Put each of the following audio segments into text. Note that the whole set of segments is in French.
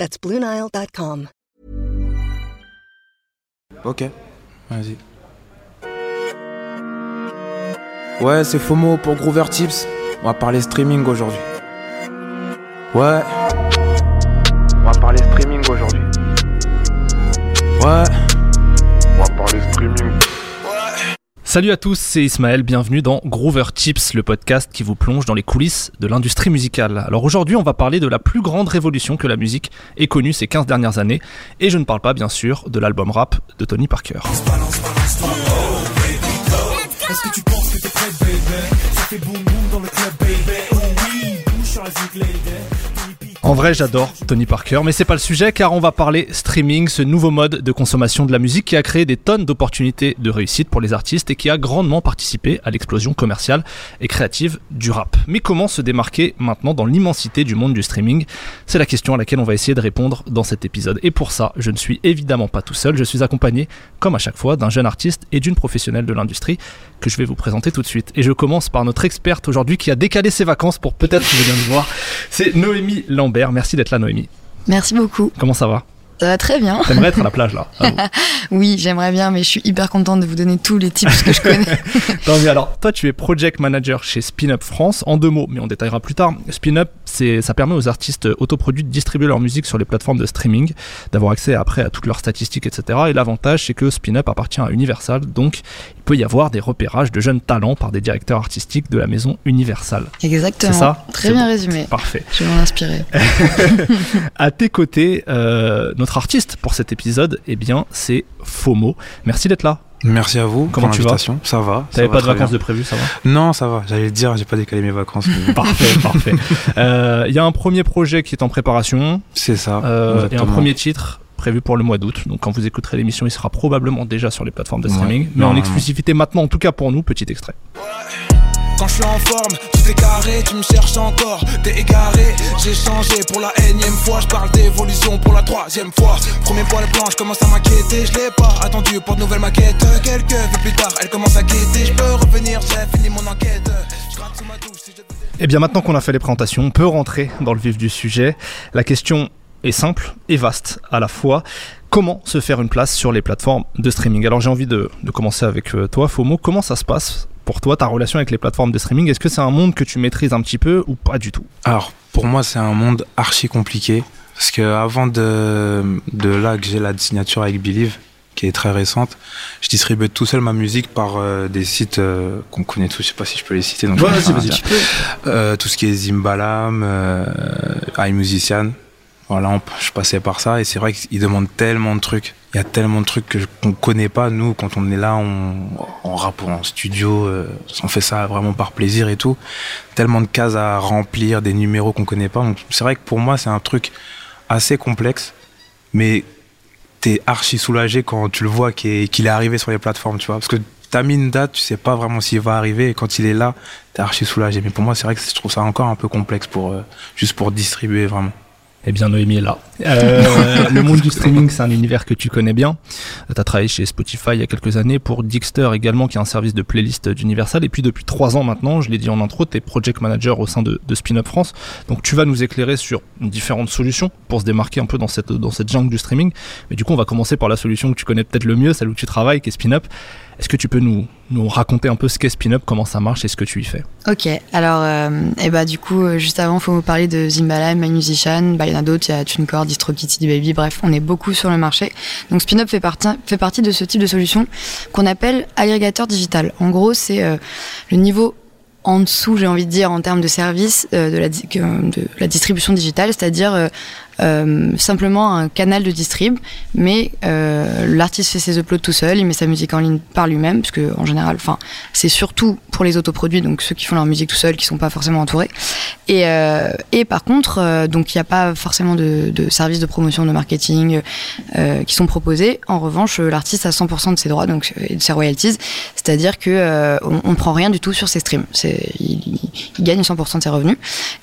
That's BlueNile.com. Ok, vas-y. Ouais, c'est FOMO pour Groover Tips. On va parler streaming aujourd'hui. Ouais. On va parler streaming aujourd'hui. Ouais. On va parler streaming. Salut à tous, c'est Ismaël, bienvenue dans Groover Tips, le podcast qui vous plonge dans les coulisses de l'industrie musicale. Alors aujourd'hui, on va parler de la plus grande révolution que la musique ait connue ces 15 dernières années, et je ne parle pas bien sûr de l'album rap de Tony Parker. En vrai, j'adore Tony Parker, mais c'est pas le sujet car on va parler streaming, ce nouveau mode de consommation de la musique qui a créé des tonnes d'opportunités de réussite pour les artistes et qui a grandement participé à l'explosion commerciale et créative du rap. Mais comment se démarquer maintenant dans l'immensité du monde du streaming? C'est la question à laquelle on va essayer de répondre dans cet épisode. Et pour ça, je ne suis évidemment pas tout seul, je suis accompagné, comme à chaque fois, d'un jeune artiste et d'une professionnelle de l'industrie que je vais vous présenter tout de suite. Et je commence par notre experte aujourd'hui qui a décalé ses vacances pour peut-être venir nous voir. C'est Noémie Lambert. Merci d'être là, Noémie. Merci beaucoup. Comment ça va Ça va très bien. T'aimerais être à la plage là. Oui, j'aimerais bien, mais je suis hyper contente de vous donner tous les tips que je connais. Tant mieux. Alors, toi, tu es project manager chez Spin-Up France. En deux mots, mais on détaillera plus tard. Spin-Up, c'est, ça permet aux artistes autoproduits de distribuer leur musique sur les plateformes de streaming, d'avoir accès après à toutes leurs statistiques, etc. Et l'avantage, c'est que Spin-Up appartient à Universal, donc il peut y avoir des repérages de jeunes talents par des directeurs artistiques de la maison Universal. Exactement. C'est ça Très bien bon. résumé. Parfait. Je vais m'en inspirer. À tes côtés, euh, notre artiste pour cet épisode, eh bien, c'est FOMO. Merci d'être là. Merci à vous Comment pour tu vas l'invitation. Ça va. T'avais va pas de vacances bien. de prévu, ça va Non, ça va. J'allais le dire, j'ai pas décalé mes vacances. mais Parfait, parfait. Euh, Il y a un premier projet qui est en préparation. c'est ça. Euh, et un premier titre prévu pour le mois d'août. Donc quand vous écouterez l'émission, il sera probablement déjà sur les plateformes de Ouais. streaming. Mais en exclusivité maintenant, en tout cas pour nous, petit extrait. Quand je suis en forme, tout est carré, tu me cherches encore, t'es égaré. J'ai changé pour la énième fois, je parle d'évolution pour la troisième fois. Premier point de planche, commence à m'inquiéter, je l'ai pas attendu pour de nouvelles maquettes. Quelques vues plus tard, elle commence à quitter, je peux revenir, j'ai fini mon enquête. Je gratte sous ma douche si je devais- Et Eh bien maintenant qu'on a fait les présentations, on peut rentrer dans le vif du sujet. La question est simple et vaste à la fois. Comment se faire une place sur les plateformes de streaming? Alors j'ai envie de, de commencer avec euh, toi, FOMO. Comment ça se passe pour toi, ta relation avec les plateformes de streaming? Est-ce que c'est un monde que tu maîtrises un petit peu ou pas du tout? Alors, pour moi, c'est un monde archi compliqué. Parce que avant de, de là que j'ai la signature avec Believe, qui est très récente, je distribuais tout seul ma musique par euh, des sites euh, qu'on connaît tous. Je sais pas si je peux les citer. Donc je vais. Euh, tout ce qui est Zimbalam, euh, iMusician. Voilà, on- je passais par ça et c'est vrai qu'ils demandent tellement de trucs. Il y a tellement de trucs que qu'on connaît pas. Nous, quand on est là, on, rappe en studio, euh, on fait ça vraiment par plaisir et tout. Tellement de cases à remplir, des numéros qu'on connaît pas. C'est vrai que pour moi, c'est un truc assez complexe, mais t'es archi soulagé quand tu le vois qu'il est, qu'il est arrivé sur les plateformes, tu vois. Parce que t'as mis une date, tu sais pas vraiment s'il va arriver, et quand il est là, t'es archi soulagé. Mais pour moi, c'est vrai que je trouve ça encore un peu complexe pour, euh, juste pour distribuer vraiment. Eh bien, Noémie est là. Euh, le monde du streaming, c'est un univers que tu connais bien. Tu as travaillé chez Spotify il y a quelques années, pour Dixter également, qui est un service de playlist d'Universal. Et puis, depuis trois ans maintenant, je l'ai dit en intro, tu es project manager au sein de, de Spin Up France. Donc, tu vas nous éclairer sur différentes solutions pour se démarquer un peu dans cette, dans cette jungle du streaming. Mais du coup, on va commencer par la solution que tu connais peut-être le mieux, celle où tu travailles, qui est Spin Up. Est-ce que tu peux nous, nous raconter un peu ce qu'est Spin Up, comment ça marche et ce que tu y fais? Ok, alors, euh, et bah, du coup, euh, juste avant, faut vous parler de Zimbala, My Musician. Bah, il y en a d'autres, il y a TuneCore, DistroKid, Baby, bref, on est beaucoup sur le marché. Donc, SpinUp fait partie, fait partie de ce type de solution qu'on appelle agrégateur digital. En gros, c'est euh, le niveau en dessous, j'ai envie de dire, en termes de service de, la, distribution digitale, c'est-à-dire simplement un canal de distrib, mais l'artiste fait ses uploads tout seul, il met sa musique en ligne par lui-même, parce que en général, enfin, c'est surtout pour les autoproduits, donc ceux qui font leur musique tout seul, qui sont pas forcément entourés. Et, et par contre, donc il n'y a pas forcément de, services de promotion, de marketing qui sont proposés. En revanche, l'artiste a 100% de ses droits, donc et de ses royalties, c'est-à-dire que on, ne prend rien du tout sur ses streams. Il, gagne 100% de ses revenus.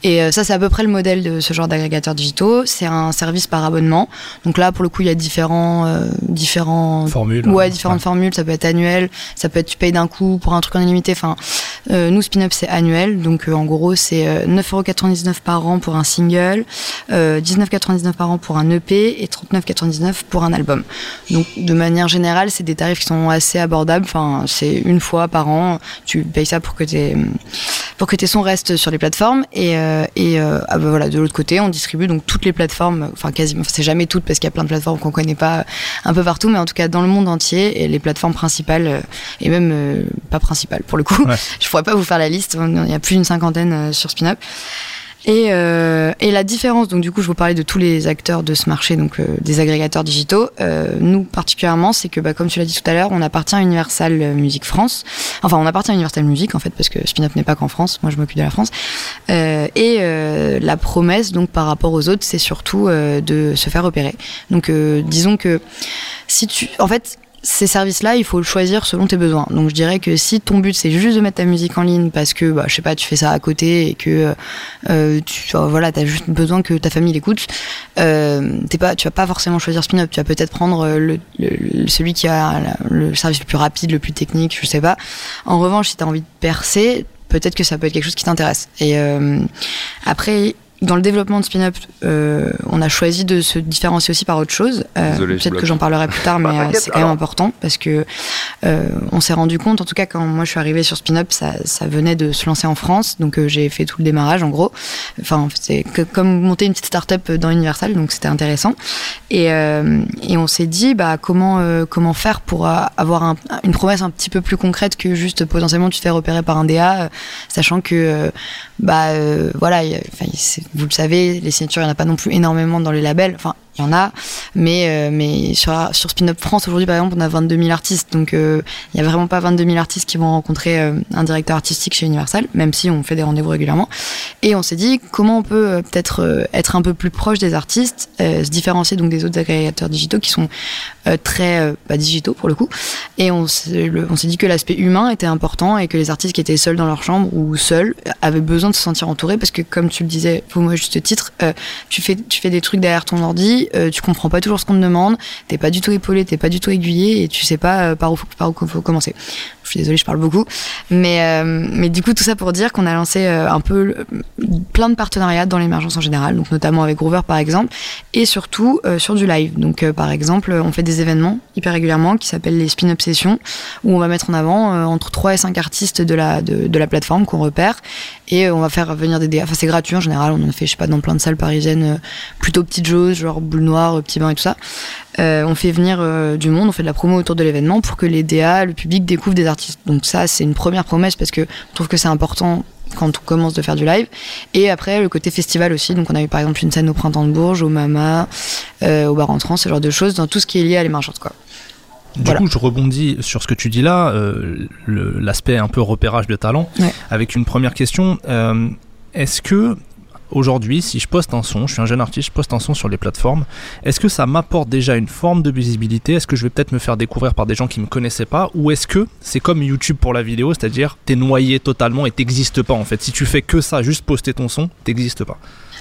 Et euh, ça, c'est à peu près le modèle de ce genre d'agrégateurs digitaux. Un service par abonnement. Donc là, pour le coup, il y a différents, euh, différents formules. Ouais, différentes formules. Ça peut être annuel, ça peut être tu payes d'un coup pour un truc en illimité. Enfin, euh, nous, Spin-Up, c'est annuel. Donc en gros, c'est 9,99€ par an pour un single, 19,99€ par an pour un EP et 39,99€ pour un album. Donc de manière générale, c'est des tarifs qui sont assez abordables. Enfin, c'est une fois par an. Tu payes ça pour que tes, pour que tes sons restent sur les plateformes. Et, euh, et euh, ah bah voilà, de l'autre côté, on distribue donc toutes les plateformes, enfin quasiment, c'est jamais toutes parce qu'il y a plein de plateformes qu'on connaît pas un peu partout, mais en tout cas dans le monde entier, et les plateformes principales, euh, et même pas principales pour le coup. Je pourrais pas vous faire la liste, il y a plus d'une cinquantaine sur SpinUp. Et, euh, et, la différence, donc du coup, je vous parlais de tous les acteurs de ce marché, donc euh, des agrégateurs digitaux. Euh, nous particulièrement, c'est que, bah, comme tu l'as dit tout à l'heure, on appartient à Universal Music France. Enfin, on appartient à Universal Music en fait, parce que Spin-Up n'est pas qu'en France. Moi, je m'occupe de la France. Euh, et euh, la promesse, donc par rapport aux autres, c'est surtout euh, de se faire opérer. Donc, disons que si tu, en fait, ces services-là, il faut le choisir selon tes besoins. Donc je dirais que si ton but c'est juste de mettre ta musique en ligne parce que bah, je sais pas, tu fais ça à côté et que euh, tu voilà, as juste besoin que ta famille l'écoute, euh, t'es pas, tu vas pas forcément choisir Spin-Up. Tu vas peut-être prendre le, celui qui a le service le plus rapide, le plus technique, je sais pas. En revanche, si tu as envie de percer, peut-être que ça peut être quelque chose qui t'intéresse. Et euh, après, dans le développement de Spin-Up, euh, on a choisi de se différencier aussi par autre chose. Euh, Peut-être que j'en parlerai plus tard, mais euh, c'est quand même important parce que euh, on s'est rendu compte, en tout cas quand moi je suis arrivée sur Spin-Up, ça, ça, venait de se lancer en France, donc euh, j'ai fait tout le démarrage en gros. Enfin, c'est comme monter une petite start-up dans Universal, donc c'était intéressant. Et, et on s'est dit, bah comment comment faire pour avoir un, une promesse un petit peu plus concrète que juste potentiellement tu te fais repérer par un DA, sachant que bah voilà, vous le savez, les signatures, il n'y en a pas non plus énormément dans les labels. Il y en a, mais, euh, mais sur, sur Spin Up France, aujourd'hui, par exemple, on a 22 000 artistes. Donc, euh, il n'y a vraiment pas 22 000 artistes qui vont rencontrer euh, un directeur artistique chez Universal, même si on fait des rendez-vous régulièrement. Et on s'est dit, comment on peut peut-être être un peu plus proche des artistes, se différencier donc des autres agrégateurs digitaux qui sont très bah, digitaux pour le coup. Et on s'est dit que l'aspect humain était important et que les artistes qui étaient seuls dans leur chambre ou seuls avaient besoin de se sentir entourés parce que, comme tu le disais, pour moi, juste titre, tu, fais, tu fais des trucs derrière ton ordi, euh, tu comprends pas toujours ce qu'on te demande, t'es pas du tout épaulé, t'es pas du tout aiguillé et tu sais pas euh, par où par où faut commencer. Je suis désolée, je parle beaucoup, mais euh, mais du coup tout ça pour dire qu'on a lancé un peu plein de partenariats dans l'émergence en général, donc notamment avec Groover par exemple, et surtout sur du live. Donc par exemple, on fait des événements hyper régulièrement qui s'appellent les spin-up sessions où on va mettre en avant entre 3 et 5 artistes de la de, la plateforme qu'on repère et on va faire venir des enfin c'est gratuit en général, on en fait je sais pas dans plein de salles parisiennes plutôt petites choses genre noir, petit bain et tout ça. Euh, on fait venir euh, du monde, on fait de la promo autour de l'événement pour que les DA, le public découvrent des artistes. Donc ça, c'est une première promesse parce que je trouve que c'est important quand on commence de faire du live. Et après, le côté festival aussi. Donc, on a eu par exemple une scène au Printemps de Bourges, au Mama, euh, au Bar en ce genre de choses, dans tout ce qui est lié à l'émergence, quoi. Du coup, je rebondis sur ce que tu dis là, l'aspect un peu repérage de talent, avec une première question. Est-ce que aujourd'hui, si je poste un son, je suis un jeune artiste, je poste un son sur les plateformes, est-ce que ça m'apporte déjà une forme de visibilité? Est-ce que je vais peut-être me faire découvrir par des gens qui me connaissaient pas? Ou est-ce que c'est comme YouTube pour la vidéo, c'est-à-dire t'es noyé totalement et t'existes pas en fait? Si tu fais que ça, juste poster ton son, t'existes pas.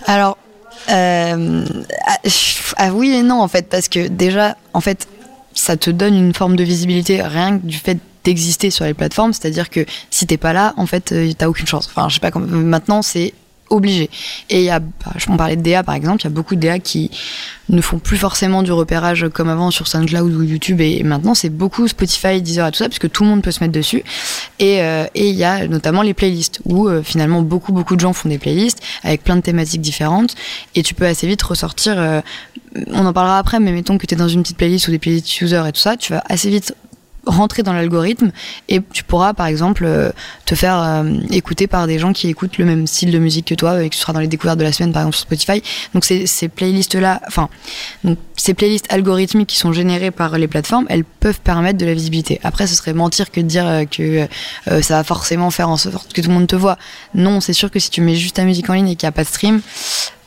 Alors, euh, ah, ah, oui et non en fait, parce que déjà, en fait, ça te donne une forme de visibilité rien que du fait d'exister sur les plateformes, c'est-à-dire que si t'es pas là, en fait, euh, t'as aucune chance. Enfin, je sais pas, maintenant c'est obligé. Et il y a, bah, je m'en parlais de DA par exemple, il y a beaucoup de DA qui ne font plus forcément du repérage comme avant sur SoundCloud ou YouTube et maintenant c'est beaucoup Spotify, Deezer et tout ça puisque tout le monde peut se mettre dessus. Et euh, il y a notamment les playlists où euh, finalement beaucoup beaucoup de gens font des playlists avec plein de thématiques différentes et tu peux assez vite ressortir. Euh, on en parlera après, mais mettons que tu es dans une petite playlist ou des playlists user et tout ça, tu vas assez vite rentrer dans l'algorithme et tu pourras par exemple euh, te faire euh, écouter par des gens qui écoutent le même style de musique que toi et que tu seras dans les découvertes de la semaine par exemple sur Spotify. Donc ces, playlists là, enfin ces playlists algorithmiques qui sont générées par les plateformes, elles peuvent permettre de la visibilité. Après, ce serait mentir que de dire euh, que ça va forcément faire en sorte que tout le monde te voit. Non, c'est sûr que si tu mets juste ta musique en ligne et qu'il n'y a pas de stream,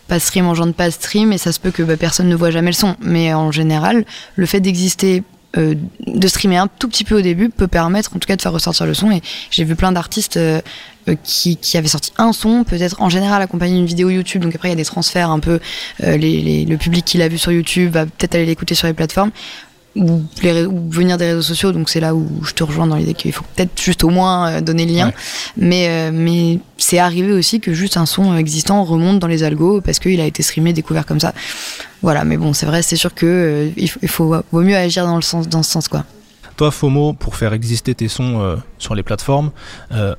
pas de stream engendre pas de stream et ça se peut que bah, personne ne voit jamais le son. Mais en général, le fait d'exister euh, de streamer un tout petit peu au début peut permettre en tout cas de faire ressortir le son. Et j'ai vu plein d'artistes euh, euh, qui, qui avaient sorti un son peut-être en général accompagné d'une vidéo YouTube. Donc après il y a des transferts un peu les, le public qui l'a vu sur YouTube va peut-être aller l'écouter sur les plateformes ou, les, ou, venir des réseaux sociaux. Donc c'est là où je te rejoins dans l'idée qu'il faut peut-être juste au moins euh, donner le lien. Mais, euh, mais c'est arrivé aussi que juste un son existant remonte dans les algos parce qu'il a été streamé, découvert comme ça. Voilà, mais bon, c'est vrai, c'est sûr que euh, il, faut, vaut mieux agir dans, le sens, dans ce sens, quoi. Toi, FOMO, pour faire exister tes sons sur les plateformes,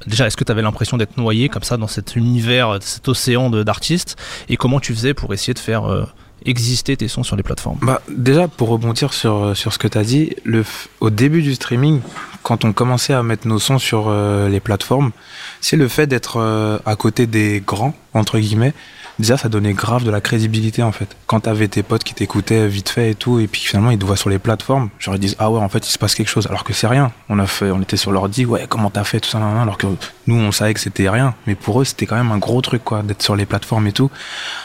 déjà, est-ce que tu avais l'impression d'être noyé comme ça dans cet univers, cet océan d'artistes? Et comment tu faisais pour essayer de faire exister tes sons sur les plateformes bah, Déjà, pour rebondir sur, sur ce que tu as dit, au début du streaming, quand on commençait à mettre nos sons sur euh, les plateformes, c'est le fait d'être euh, à côté des grands, entre guillemets. Déjà, ça donnait grave de la crédibilité en fait. Quand t'avais tes potes qui t'écoutaient vite fait et tout, et puis finalement ils te voient sur les plateformes, genre ils disent ah ouais en fait il se passe quelque chose, alors que c'est rien. On a fait, on était sur l'ordi, ouais comment t'as fait tout ça, alors que nous on savait que c'était rien, mais pour eux c'était quand même un gros truc quoi d'être sur les plateformes et tout.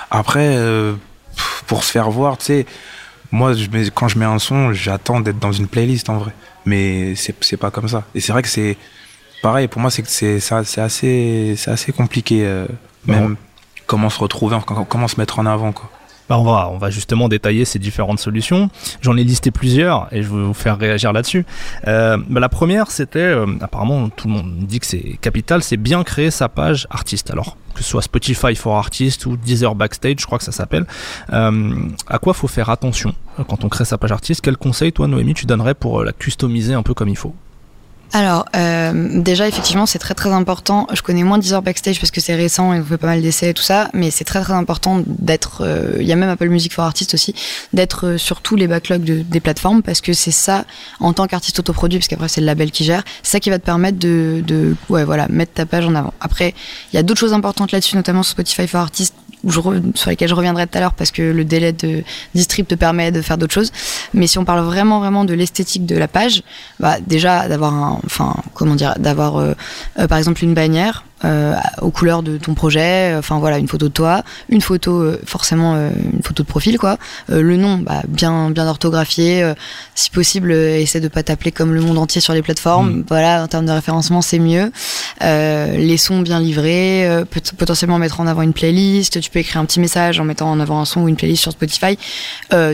Après euh, pour se faire voir, tu sais. Moi, je quand je mets un son, j'attends d'être dans une playlist en vrai. Mais c'est pas comme ça. Et c'est vrai que c'est pareil, pour moi, c'est c'est assez, assez compliqué. Euh, même comment se retrouver, comment se mettre en avant, quoi. Bah on, va, on va justement détailler ces différentes solutions. J'en ai listé plusieurs et je vais vous faire réagir là-dessus. Euh, bah la première, c'était, euh, apparemment tout le monde dit que c'est capital, c'est bien créer sa page artiste. Alors que ce soit Spotify for Artists ou Deezer Backstage, je crois que ça s'appelle. Euh, à quoi faut faire attention quand on crée sa page artiste? Quel conseil, toi, Noémie, tu donnerais pour la customiser un peu comme il faut? Alors, euh, déjà, effectivement, c'est très très important. Je connais moins Deezer Backstage parce que c'est récent et on fait pas mal d'essais et tout ça, mais c'est très très important d'être. Euh, il y a même Apple Music for Artists aussi, d'être euh, sur tous les backlogs des plateformes parce que c'est ça, en tant qu'artiste autoproduit, parce qu'après c'est le label qui gère, ça qui va te permettre de, de ouais, voilà, mettre ta page en avant. Après, il y a d'autres choses importantes là-dessus, notamment sur Spotify for Artists sur lesquels je reviendrai tout à l'heure parce que le délai de distrib te permet de faire d'autres choses. Mais si on parle vraiment vraiment de l'esthétique de la page, bah déjà d'avoir enfin comment dire, d'avoir euh, euh, par exemple une bannière euh, aux couleurs de ton projet. Euh, enfin voilà, une photo de toi, une photo euh, forcément une photo de profil quoi. le nom, bah, bien bien orthographié. si possible, essaie de pas t'appeler comme le monde entier sur les plateformes. Mm. Voilà, en termes de référencement, c'est mieux. les sons bien livrés, potentiellement mettre en avant une playlist. Tu peux écrire un petit message en mettant en avant un son ou une playlist sur Spotify.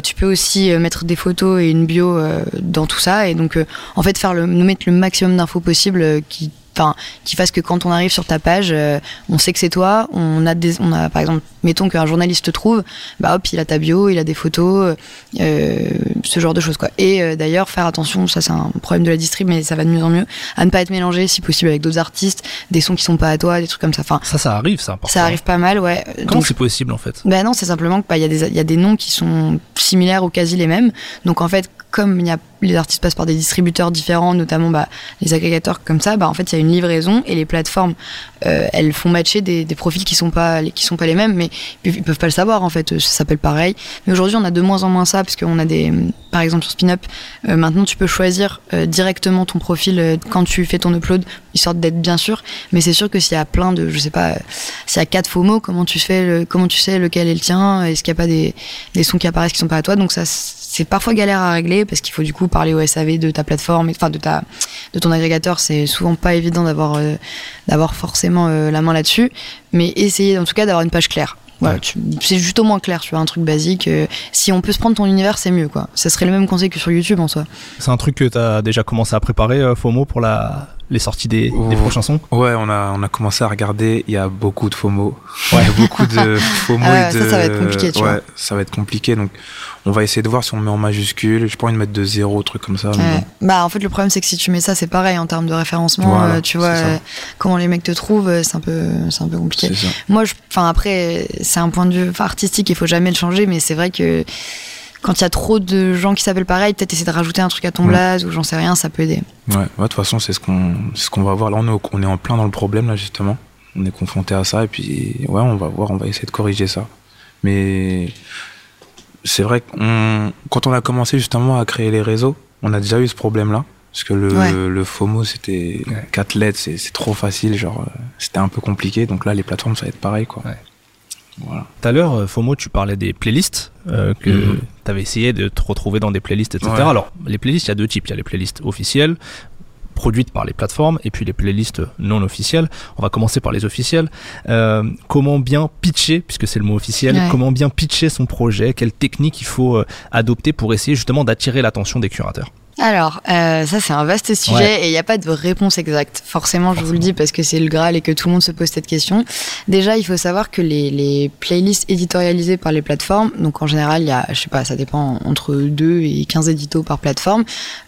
tu peux aussi mettre des photos et une bio dans tout ça et donc en fait faire le nous mettre le maximum d'infos possible qui enfin qui fasse que quand on arrive sur ta page euh, on sait que c'est toi on a des on a par exemple mettons qu'un journaliste te trouve bah hop il a ta bio il a des photos euh, ce genre de choses quoi. Et euh, d'ailleurs faire attention ça c'est un problème de la distrib mais ça va de mieux en mieux à ne pas être mélangé si possible avec d'autres artistes des sons qui sont pas à toi des trucs comme ça. Enfin ça ça arrive ça ça arrive pas mal ouais. Comment c'est possible en fait? Bah non c'est simplement que bah, il y a des il y a des noms qui sont similaires ou quasi les mêmes. Donc en fait comme il y a, les artistes passent par des distributeurs différents, notamment bah, les agrégateurs comme ça, bah, en fait il y a une livraison et les plateformes euh, elles font matcher des, profils qui sont pas sont pas les mêmes, mais ils peuvent pas le savoir en fait, ça s'appelle pareil. Mais aujourd'hui on a de moins en moins ça parce qu'on a des, par exemple sur SpinUp, euh, maintenant tu peux choisir euh, directement ton profil euh, quand tu fais ton upload, histoire d'être bien sûr. Mais c'est sûr que s'il y a plein de, je sais pas, s'il y a quatre faux mots, comment tu fais, le, comment tu sais lequel est le tien, est-ce qu'il y a pas des, des sons qui apparaissent qui sont pas à toi, donc ça c'est parfois galère à régler parce qu'il faut du coup parler au SAV de ta plateforme, enfin de ta de ton agrégateur. C'est souvent pas évident d'avoir euh, d'avoir forcément euh, la main là-dessus, mais essayer en tout cas d'avoir une page claire. Voilà, c'est juste au moins clair, tu vois, un truc basique. Euh, si on peut se prendre ton univers, c'est mieux, quoi. Ça serait le même conseil que sur YouTube en soi. C'est un truc que tu as déjà commencé à préparer, FOMO, pour la, les sorties des, des prochains sons Ouais, on a, on a commencé à regarder. Il y a beaucoup de FOMO. Ouais, beaucoup de FOMO. Ah et de... Ça, ça va être compliqué, tu ouais, ça va être compliqué. Donc, on va essayer de voir si on le met en majuscule. Je pourrais de mettre de zéro, truc comme ça. Bah, en fait, le problème, c'est que si tu mets ça, c'est pareil en termes de référencement. Euh, tu vois, euh, comment les mecs te trouvent, euh, c'est un peu, c'est un peu compliqué. Moi, enfin, après, c'est un point de vue artistique, il faut jamais le changer, mais c'est vrai que quand il y a trop de gens qui s'appellent pareil, peut-être essayer de rajouter un truc à ton Ouais. blaze ou j'en sais rien, ça peut aider. Ouais, ouais, de toute façon, c'est ce qu'on c'est ce qu'on va voir. Là, on est, au- on est en plein dans le problème, là, justement. On est confronté à ça, et puis, ouais, on va voir, on va essayer de corriger ça. Mais c'est vrai que quand on a commencé justement à créer les réseaux, on a déjà eu ce problème-là. Parce que le, Ouais. le FOMO, c'était Ouais. 4 lettres, c'est c'est trop facile, genre, euh, c'était un peu compliqué. Donc là, les plateformes, ça va être pareil, quoi. Voilà. Tout à l'heure, FOMO, tu parlais des playlists, euh, que Mhm. tu avais essayé de te retrouver dans des playlists, etc. Ouais. Alors, les playlists, il y a deux types. Il y a les playlists officielles, produites par les plateformes, et puis les playlists non officielles. On va commencer par les officielles. Euh, comment bien pitcher, puisque c'est le mot officiel, Ouais. comment bien pitcher son projet, quelle technique il faut euh, adopter pour essayer justement d'attirer l'attention des curateurs? Alors, euh, ça c'est un vaste sujet Ouais. et il n'y a pas de réponse exacte. Forcément, je vous le dis parce que c'est le Graal et que tout le monde se pose cette question. Déjà, il faut savoir que les, les playlists éditorialisées par les plateformes, donc en général, il y a, je sais pas, ça dépend entre 2 et 15 éditos par plateforme,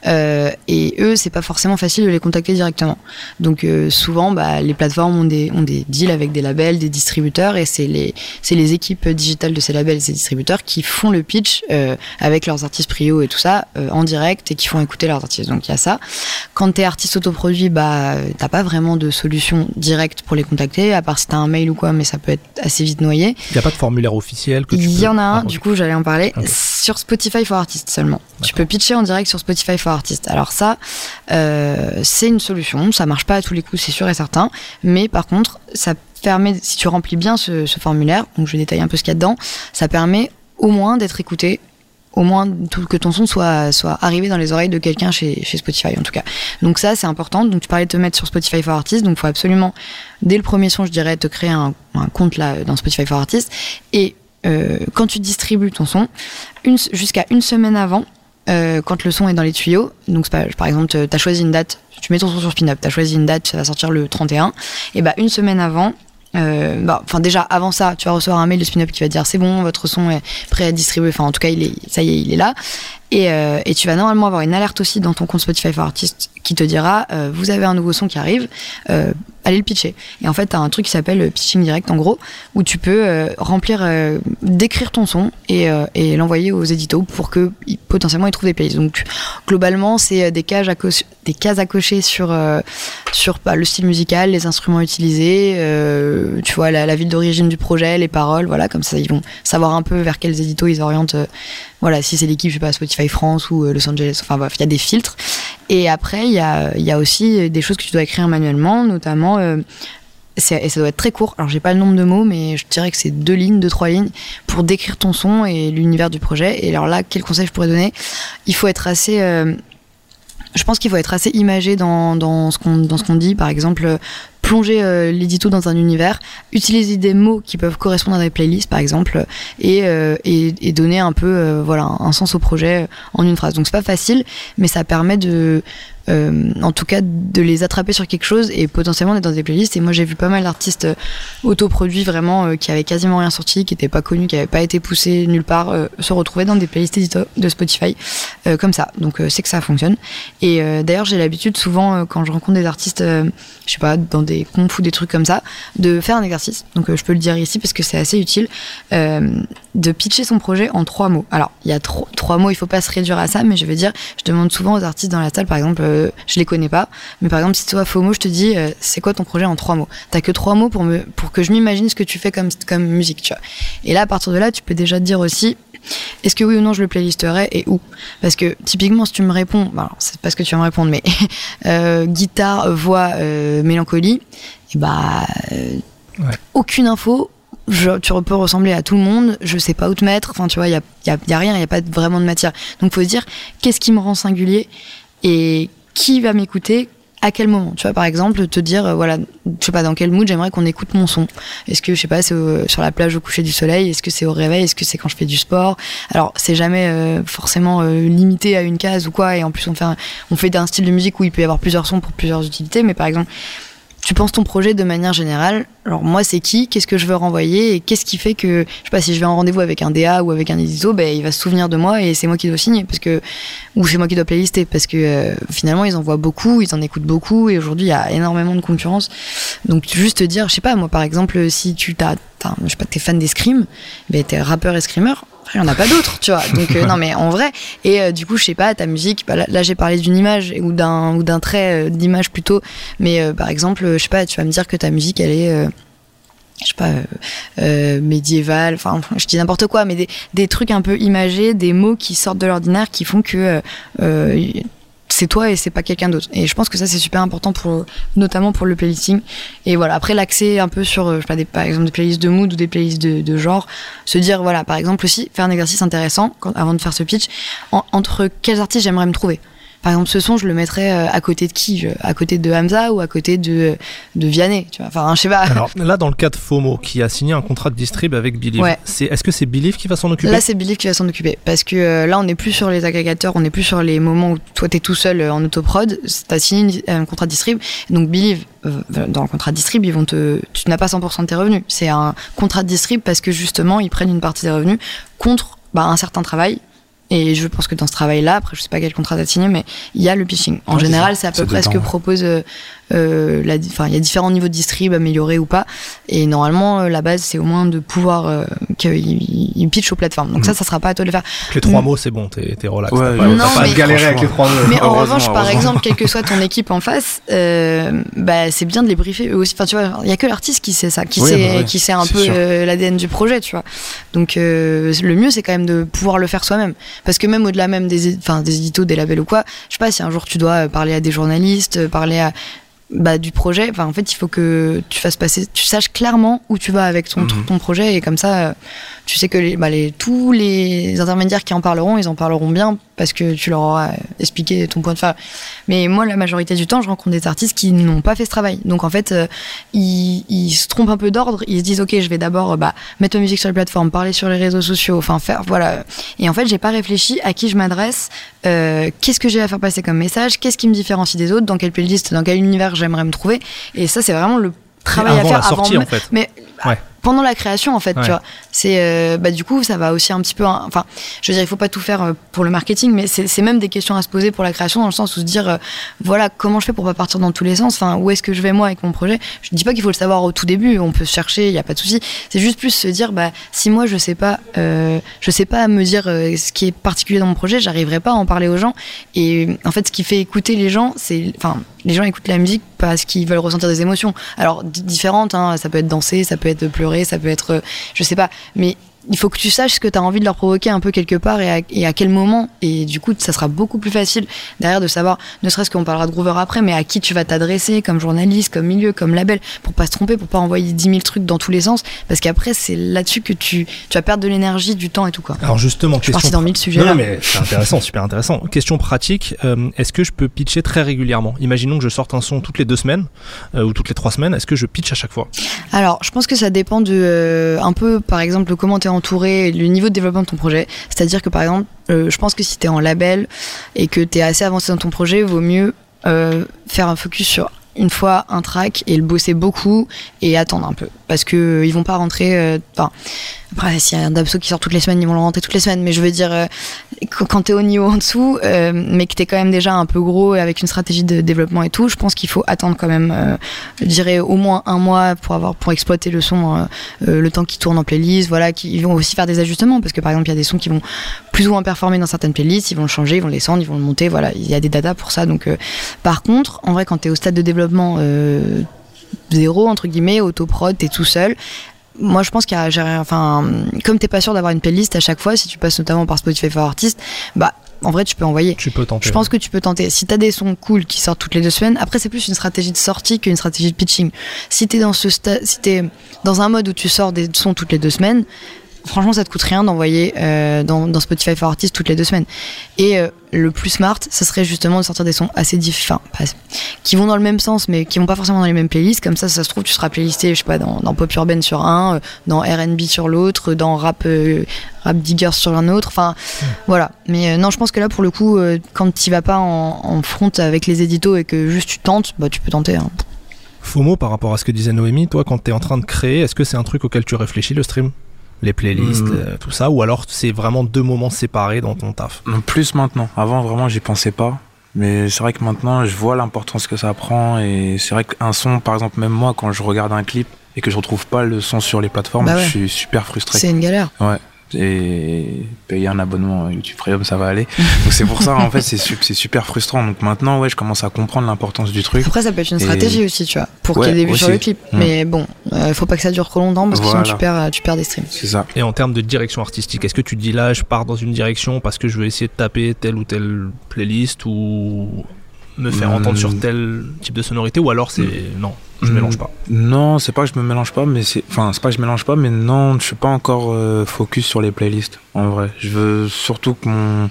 euh, et eux, c'est pas forcément facile de les contacter directement. Donc euh, souvent, bah, les plateformes ont des, ont des deals avec des labels, des distributeurs, et c'est les, c'est les équipes digitales de ces labels et ces distributeurs qui font le pitch euh, avec leurs artistes prio et tout ça euh, en direct et qui font écouter leurs artistes. Donc il y a ça. Quand t'es artiste autoproduit, bah t'as pas vraiment de solution directe pour les contacter, à part si t'as un mail ou quoi, mais ça peut être assez vite noyé. Il n'y a pas de formulaire officiel que tu Il peux- y en a un, Ah, du coup j'allais en parler, sur Spotify for Artists seulement. Tu peux pitcher en direct sur Spotify for Artists. Alors ça, euh, c'est une solution, ça marche pas à tous les coups, c'est sûr et certain, mais par contre, ça permet, si tu remplis bien ce, ce formulaire, donc je vais détailler un peu ce qu'il y a dedans, ça permet au moins d'être écouté au moins que ton son soit, soit arrivé dans les oreilles de quelqu'un chez, chez Spotify en tout cas. Donc ça c'est important. Donc tu parlais de te mettre sur Spotify for Artists, donc faut absolument dès le premier son je dirais te créer un, compte là dans Spotify for Artists et euh, quand tu distribues ton son jusqu'à une semaine avant euh, quand le son est dans les tuyaux, donc par exemple, tu as choisi une date, tu mets ton son sur Spin-Up, tu as choisi une date, ça va sortir le 31, et bah une semaine avant, euh, bah, enfin déjà avant ça, tu vas recevoir un mail de Spin-Up qui va dire c'est bon, votre son est prêt à distribuer, enfin en tout cas il est, ça y est, il est là, et, euh, et tu vas normalement avoir une alerte aussi dans ton compte Spotify for Artists qui te dira euh, vous avez un nouveau son qui arrive, euh, allez le pitcher. Et en fait, tu as un truc qui s'appelle le pitching direct en gros, où tu peux euh, remplir, euh, décrire ton son et, euh, l'envoyer aux éditos pour que potentiellement ils trouvent des playlists. Donc globalement, c'est euh, des cases à, des cases à cocher sur, euh, sur bah, le style musical, les instruments utilisés, euh, tu vois la, ville d'origine du projet, les paroles, voilà, comme ça ils vont savoir un peu vers quels éditos ils orientent. euh, voilà, si c'est l'équipe, je sais pas, Spotify France ou euh, Los Angeles, enfin bref, il y a des filtres. Et après, il y a, aussi des choses que tu dois écrire manuellement, notamment, euh, et ça doit être très court. Alors, j'ai pas le nombre de mots, mais je dirais que c'est deux lignes, deux, trois lignes, pour décrire ton son et l'univers du projet. Et alors là, quel conseil je pourrais donner? Il faut être assez. euh, je pense qu'il faut être assez imagé dans, dans ce qu'on dit. Par exemple, plonger euh, l'édito dans un univers, utiliser des mots qui peuvent correspondre à des playlists, par exemple, et, euh, et, donner un peu euh, voilà un sens au projet en une phrase. Donc c'est pas facile, mais ça permet de euh, en tout cas de les attraper sur quelque chose et potentiellement d'être dans des playlists. Et moi j'ai vu pas mal d'artistes euh, autoproduits vraiment euh, qui avaient quasiment rien sorti, qui n'étaient pas connus, qui n'avaient pas été poussés nulle part, euh, se retrouver dans des playlists de Spotify euh, comme ça. Donc c'est que ça fonctionne. Et d'ailleurs j'ai l'habitude souvent quand je rencontre des artistes, je sais pas, dans des confs ou des trucs comme ça, de faire un exercice. Donc je peux le dire ici parce que c'est assez utile. De pitcher son projet en trois mots. Alors, il y a tro- trois mots, il faut pas se réduire à ça, mais je veux dire, je demande souvent aux artistes dans la salle, par exemple, euh, je les connais pas, mais par exemple, si toi, FOMO, je te dis, euh, c'est quoi ton projet en trois mots? T'as que trois mots pour, me, pour que je m'imagine ce que tu fais comme, comme musique, tu vois. Et là, à partir de là, tu peux déjà te dire aussi, est-ce que oui ou non je le playlisterai et où? Parce que typiquement, si tu me réponds, alors, c'est pas ce que tu vas me répondre, mais euh, guitare, voix, euh, mélancolie, et bah, Ouais. aucune info. Je, tu peux ressembler à tout le monde, je sais pas où te mettre, enfin tu vois, il y a, y a- y a rien, il y a pas vraiment de matière. Donc faut se dire, qu'est-ce qui me rend singulier et qui va m'écouter à quel moment? Tu vois, par exemple, te dire, euh, voilà, je sais pas dans quel mood j'aimerais qu'on écoute mon son. Est-ce que, je sais pas, c'est sur la plage au coucher du soleil Est-ce que c'est au réveil Est-ce que c'est quand je fais du sport? Alors, c'est jamais euh, forcément euh, limité à une case ou quoi. Et en plus, on fait, un- on fait d'un style de musique où il peut y avoir plusieurs sons pour plusieurs utilités. Mais par exemple, tu penses ton projet de manière générale. Alors moi, c'est qui Qu'est-ce que je veux renvoyer Et qu'est-ce qui fait que, je sais pas, si je vais en rendez-vous avec un DA ou avec un édito, ben il va se souvenir de moi et c'est moi qui dois signer parce que ou c'est moi qui dois playlister parce que euh, finalement ils en voient beaucoup, ils en écoutent beaucoup et aujourd'hui il y a énormément de concurrence. Donc juste te dire, je sais pas, moi par exemple, si tu t'as, je sais pas, t'es fan des scrims, ben t'es rappeur après, il n'y en a pas d'autres, tu vois. Donc, euh, non, mais en vrai. Et euh, du coup, je sais pas, ta musique, bah, là, là, j'ai parlé d'une image ou d'un, ou d'un trait euh, d'image plutôt. Mais par exemple, je sais pas, tu vas me dire que ta musique, elle est. je sais pas, euh, euh, médiévale, enfin, je dis n'importe quoi, mais des, des trucs un peu imagés, des mots qui sortent de l'ordinaire qui font que euh, c'est toi et c'est pas quelqu'un d'autre. Et je pense que ça c'est super important pour notamment pour le playlisting. Et voilà, après l'accès un peu sur euh, des par exemple des playlists de mood ou des playlists de, genre, se dire voilà, par exemple aussi faire un exercice intéressant avant de faire ce pitch en- entre quels artistes j'aimerais me trouver. Par exemple, ce son, je le mettrais euh, à côté de qui? À côté de Hamza ou à côté de, de Vianney tu vois? Enfin, je sais pas. Alors là, dans le cas de FOMO, qui a signé un contrat de distrib avec Believe, Ouais. c'est, est-ce que c'est Believe qui va s'en occuper? Là, c'est Believe qui va s'en occuper. Parce que euh, là, on n'est plus sur les agrégateurs, on n'est plus sur les moments où toi, t'es tout seul euh, en autoprod. T'as signé un contrat de distrib. Donc, Believe, euh, dans le contrat de distrib, ils vont te, tu n'as pas 100% de tes revenus. C'est un contrat de distrib parce que justement, ils prennent une partie des revenus contre bah, un certain travail. Et je pense que dans ce travail-là, après, je sais pas quel contrat t'as signé, mais il y a le pitching. En général, c'est à peu près ce que propose euh, la, enfin, il y a différents niveaux de distrib améliorés ou pas. Et normalement, euh, la base, c'est au moins de pouvoir euh, qu'ils ils pitchent aux plateformes. Donc ça, ça sera pas à toi de le faire. Les trois Mm. mots, c'est bon, t'es, t'es relax. Ouais, t'as pas, non, t'as pas à mais- galérer avec les trois mots. Mais en revanche, par exemple, quelle que soit ton équipe en face, euh, bah, c'est bien de les briefer eux aussi. Enfin, tu vois, il y a que l'artiste qui sait ça, qui Oui, sait, bah ouais, qui sait un peu euh, l'ADN du projet, tu vois. Donc, euh, le mieux, c'est quand même de pouvoir le faire soi-même. Parce que même au-delà même des, enfin, des éditos, des labels ou quoi, je sais pas, si un jour tu dois parler à des journalistes, parler à, bah, du projet, enfin, en fait, il faut que tu fasses passer, tu saches clairement où tu vas avec ton, Mhm. ton projet et comme ça, euh, tu sais que les, bah, les, tous les intermédiaires qui en parleront, ils en parleront bien parce que tu leur auras expliqué ton point de vue. Mais moi, la majorité du temps, je rencontre des artistes qui n'ont pas fait ce travail. Donc en fait, euh, ils, ils se trompent un peu d'ordre. Ils se disent, ok, je vais d'abord euh, bah, mettre ma musique sur les plateformes, parler sur les réseaux sociaux, enfin faire, voilà. Et en fait, j'ai pas réfléchi à qui je m'adresse, euh, qu'est-ce que j'ai à faire passer comme message, qu'est-ce qui me différencie des autres, dans quelle playlist, dans quel univers j'aimerais me trouver. Et ça, c'est vraiment le travail à faire la sortie, avant en fait. mais Ouais. pendant la création en fait Ouais. tu vois c'est euh, bah du coup ça va aussi un petit peu hein, enfin je veux dire il faut pas tout faire euh, pour le marketing mais c'est même des questions à se poser pour la création dans le sens où se dire euh, voilà comment je fais pour pas partir dans tous les sens? Enfin où est-ce que je vais moi avec mon projet? Je dis pas qu'il faut le savoir au tout début on peut se chercher il y a pas de souci c'est juste plus se dire bah si moi je sais pas euh, je sais pas me dire ce qui est particulier dans mon projet j'arriverai pas à en parler aux gens et en fait ce qui fait écouter les gens c'est enfin les gens écoutent la musique parce qu'ils veulent ressentir des émotions. Alors di- différentes hein, ça peut être danser ça peut être pleurer ça peut être euh, je sais pas mais il faut que tu saches ce que tu as envie de leur provoquer un peu quelque part et à, et à quel moment. Et du coup, ça sera beaucoup plus facile derrière de savoir, ne serait-ce qu'on parlera de Groover après, mais à qui tu vas t'adresser comme journaliste, comme milieu, comme label, pour pas se tromper, pour pas envoyer 10 000 trucs dans tous les sens. Parce qu'après, c'est là-dessus que tu, tu vas perdre de l'énergie, du temps et tout quoi. Alors justement, Je question dans mille sujets non, mais c'est intéressant, super intéressant. Question pratique, euh, est-ce que je peux pitcher très régulièrement? Imaginons que je sorte un son toutes les deux semaines euh, ou toutes les trois semaines, est-ce que je pitch à chaque fois? Alors, je pense que ça dépend de euh, un peu, par exemple, comment tu es entouré, le niveau de développement de ton projet. C'est-à-dire que, par exemple, euh, je pense que si tu es en label et que tu es assez avancé dans ton projet, vaut mieux euh, faire un focus sur une fois un track et le bosser beaucoup et attendre un peu. Parce que euh, ils vont pas rentrer. euh, Enfin, après, s'il y a un Dabso qui sort toutes les semaines, ils vont le rentrer toutes les semaines. Mais je veux dire, quand t'es au niveau en dessous, euh, mais que t'es quand même déjà un peu gros et avec une stratégie de développement et tout, je pense qu'il faut attendre quand même, euh, je dirais au moins un mois pour avoir pour exploiter le son, euh, le temps qui tourne en playlist. Voilà, ils vont aussi faire des ajustements parce que par exemple, il y a des sons qui vont plus ou moins performer dans certaines playlists, ils vont le changer, ils vont le descendre, ils vont le monter. Voilà, il y a des datas pour ça. Donc, par contre, en vrai, quand t'es au stade de développement zéro entre guillemets, autoprod, t'es tout seul. Moi, je pense qu'il y a, enfin, comme t'es pas sûr d'avoir une playlist à chaque fois, si tu passes notamment par Spotify for Artist, bah, en vrai, tu peux envoyer. Tu peux tenter. Je pense que tu peux tenter. Si t'as des sons cool qui sortent toutes les deux semaines, après c'est plus une stratégie de sortie qu'une stratégie de pitching. Si t'es dans ce si t'es dans un mode où tu sors des sons toutes les deux semaines, franchement ça te coûte rien d'envoyer euh, dans, dans Spotify for Artists toutes les deux semaines. Et euh, le plus smart, ça serait justement de sortir des sons assez différents, qui vont dans le même sens, mais qui vont pas forcément dans les mêmes playlists. Comme ça, ça se trouve, tu seras playlisté, je sais pas, dans, dans pop urbaine sur un, euh, dans R&B sur l'autre, dans rap euh, rap diggers sur un autre. Enfin, voilà. Mais non, je pense que là, pour le coup, quand tu vas pas en, en front avec les éditos et que juste tu tentes, bah tu peux tenter. hein. FOMO par rapport à ce que disait Noémie, toi quand tu es en train de créer, est-ce que c'est un truc auquel tu réfléchis le stream? Les playlists, Mm. euh, tout ça Ou alors c'est vraiment deux moments séparés dans ton taf? Non, Plus maintenant. Avant, vraiment, j'y pensais pas. Mais c'est vrai que maintenant, je vois l'importance que ça prend. Et c'est vrai qu'un son, par exemple, même moi, quand je regarde un clip et que je retrouve pas le son sur les plateformes, Bah ouais. je suis super frustré. C'est une galère. Ouais. Et payer un abonnement YouTube Premium, ça va aller. Donc c'est pour ça, en fait, c'est c'est super frustrant. Donc maintenant, ouais, je commence à comprendre l'importance du truc. Après, ça peut être une stratégie aussi, tu vois, pour qu'il y ait des vues sur le clip. Mm. Mais bon, euh, faut pas que ça dure trop longtemps parce que sinon tu perds, tu perds des streams. C'est ça. Et en termes de direction artistique, est-ce que tu te dis là, je pars dans une direction parce que je veux essayer de taper telle ou telle playlist ou me faire entendre sur tel type de sonorité ou alors c'est non? Je me mélange pas. Non c'est pas que je me mélange pas mais c'est enfin c'est pas que je mélange pas mais non je suis pas encore euh, focus sur les playlists en vrai. Je veux surtout que mon,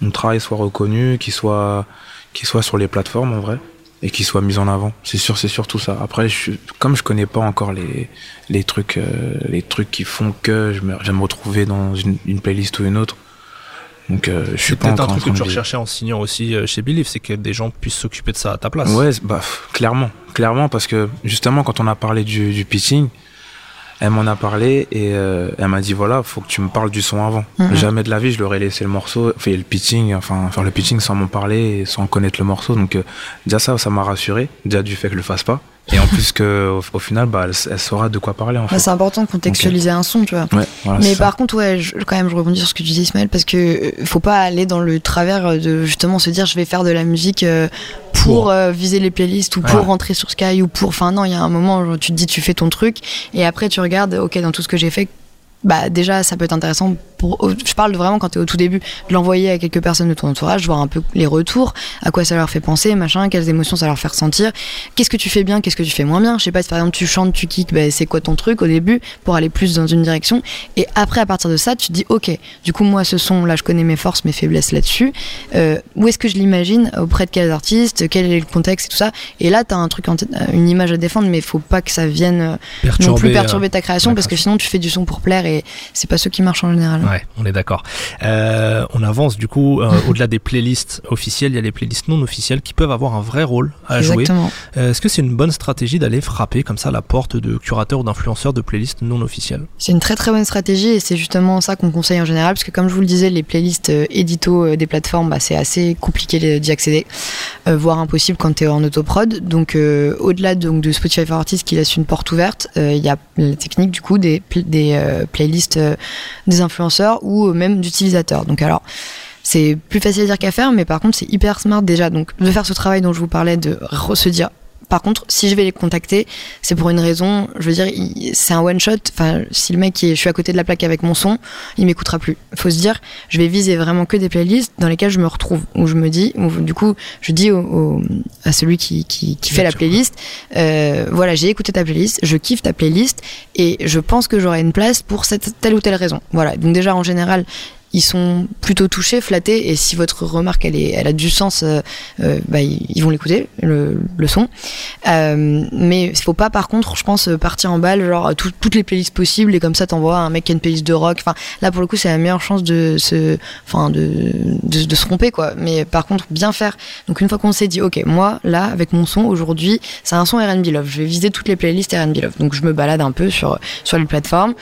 mon travail soit reconnu qu'il soit qu'il soit sur les plateformes en vrai et qu'il soit mis en avant. C'est sûr c'est surtout ça. Après je, comme je connais pas encore les les trucs euh, les trucs qui font que je me, me retrouver dans une, une playlist ou une autre donc euh, je suis pas peut-être un truc que tu recherchais en signant aussi euh, chez Believe, c'est que des gens puissent s'occuper de ça à ta place. Ouais, bah clairement, clairement parce que justement quand on a parlé du, du pitching, elle m'en a parlé et euh, elle m'a dit voilà, faut que tu me parles du son avant. Mhm. Jamais de la vie je leur ai laissé le morceau, fait le pitching, enfin faire le pitching sans m'en parler et sans connaître le morceau. Donc déjà ça, ça m'a rassuré, déjà du fait que je le fasse pas. Et en plus que au, final, bah, elle, saura de quoi parler. En fait. c'est important de contextualiser un son, tu vois. Mais par contre, ouais, je, quand même, je rebondis sur ce que tu dis, Ismaël, parce que euh, faut pas aller dans le travers de justement se dire, je vais faire de la musique euh, pour, euh, viser les playlists ou pour rentrer sur Sky ou pour. Enfin non, il y a un moment où tu te dis, tu fais ton truc, et après tu regardes, ok, dans tout ce que j'ai fait, bah déjà ça peut être intéressant pour je parle vraiment quand tu es au tout début de l'envoyer à quelques personnes de ton entourage voir un peu les retours à quoi ça leur fait penser machin quelles émotions ça leur fait ressentir. Qu'est-ce que tu fais bien qu'est-ce que tu fais moins bien? Je sais pas si par exemple tu chantes tu kicks bah, c'est quoi ton truc au début pour aller plus dans une direction? Et après à partir de ça tu te dis ok du coup moi ce son là je connais mes forces mes faiblesses là-dessus. Euh, où est-ce que je l'imagine? Auprès de quels artistes? Quel est le contexte et tout ça? Et là tu as un truc en une image à défendre mais faut pas que ça vienne perturber, non plus perturber ta création parce que sinon tu fais du son pour plaire et c'est pas ceux qui marchent en général. Ouais, on est d'accord. Euh, on avance du coup euh, au-delà des playlists officielles, il y a les playlists non officielles qui peuvent avoir un vrai rôle à Exactement. jouer. Euh, est-ce que c'est une bonne stratégie d'aller frapper comme ça la porte de curateurs ou d'influenceurs de playlists non officielles? C'est une très très bonne stratégie et c'est justement ça qu'on conseille en général parce que comme je vous le disais, les playlists édito des plateformes, bah, c'est assez compliqué d'y accéder, voire impossible quand tu es en autoprod. Donc au-delà donc, de Spotify for Artists qui laisse une porte ouverte, il y a la technique du coup des, des playlists des influenceurs ou même d'utilisateurs. Donc alors, c'est plus facile à dire qu'à faire, mais par contre, c'est hyper smart déjà. Donc, de faire ce travail dont je vous parlais, de se dire, par contre, si je vais les contacter, c'est pour une raison, je veux dire, c'est un one shot. Enfin, si le mec, est, je suis à côté de la plaque avec mon son, il m'écoutera plus. Faut se dire, je vais viser vraiment que des playlists dans lesquelles je me retrouve, où je me dis, où, du coup, je dis au, à celui qui, qui, qui fait la playlist, euh, voilà, j'ai écouté ta playlist, je kiffe ta playlist, et je pense que j'aurai une place pour cette telle ou telle raison. Voilà. Donc déjà, en général, ils sont plutôt touchés, flattés, et si votre remarque elle, est, elle a du sens, euh, euh, bah, ils, vont l'écouter, le, son. Euh, mais il faut pas, par contre, je pense, partir en balle, genre toutes les playlists possibles, et comme ça t'envoies un mec qui a une playlist de rock. Enfin, là pour le coup, c'est la meilleure chance de se, enfin, de, se tromper, quoi. Mais par contre, bien faire. Donc une fois qu'on s'est dit, ok, moi, là, avec mon son, aujourd'hui, c'est un son R&B Love. Je vais viser toutes les playlists R&B Love. Donc je me balade un peu sur, sur les plateformes.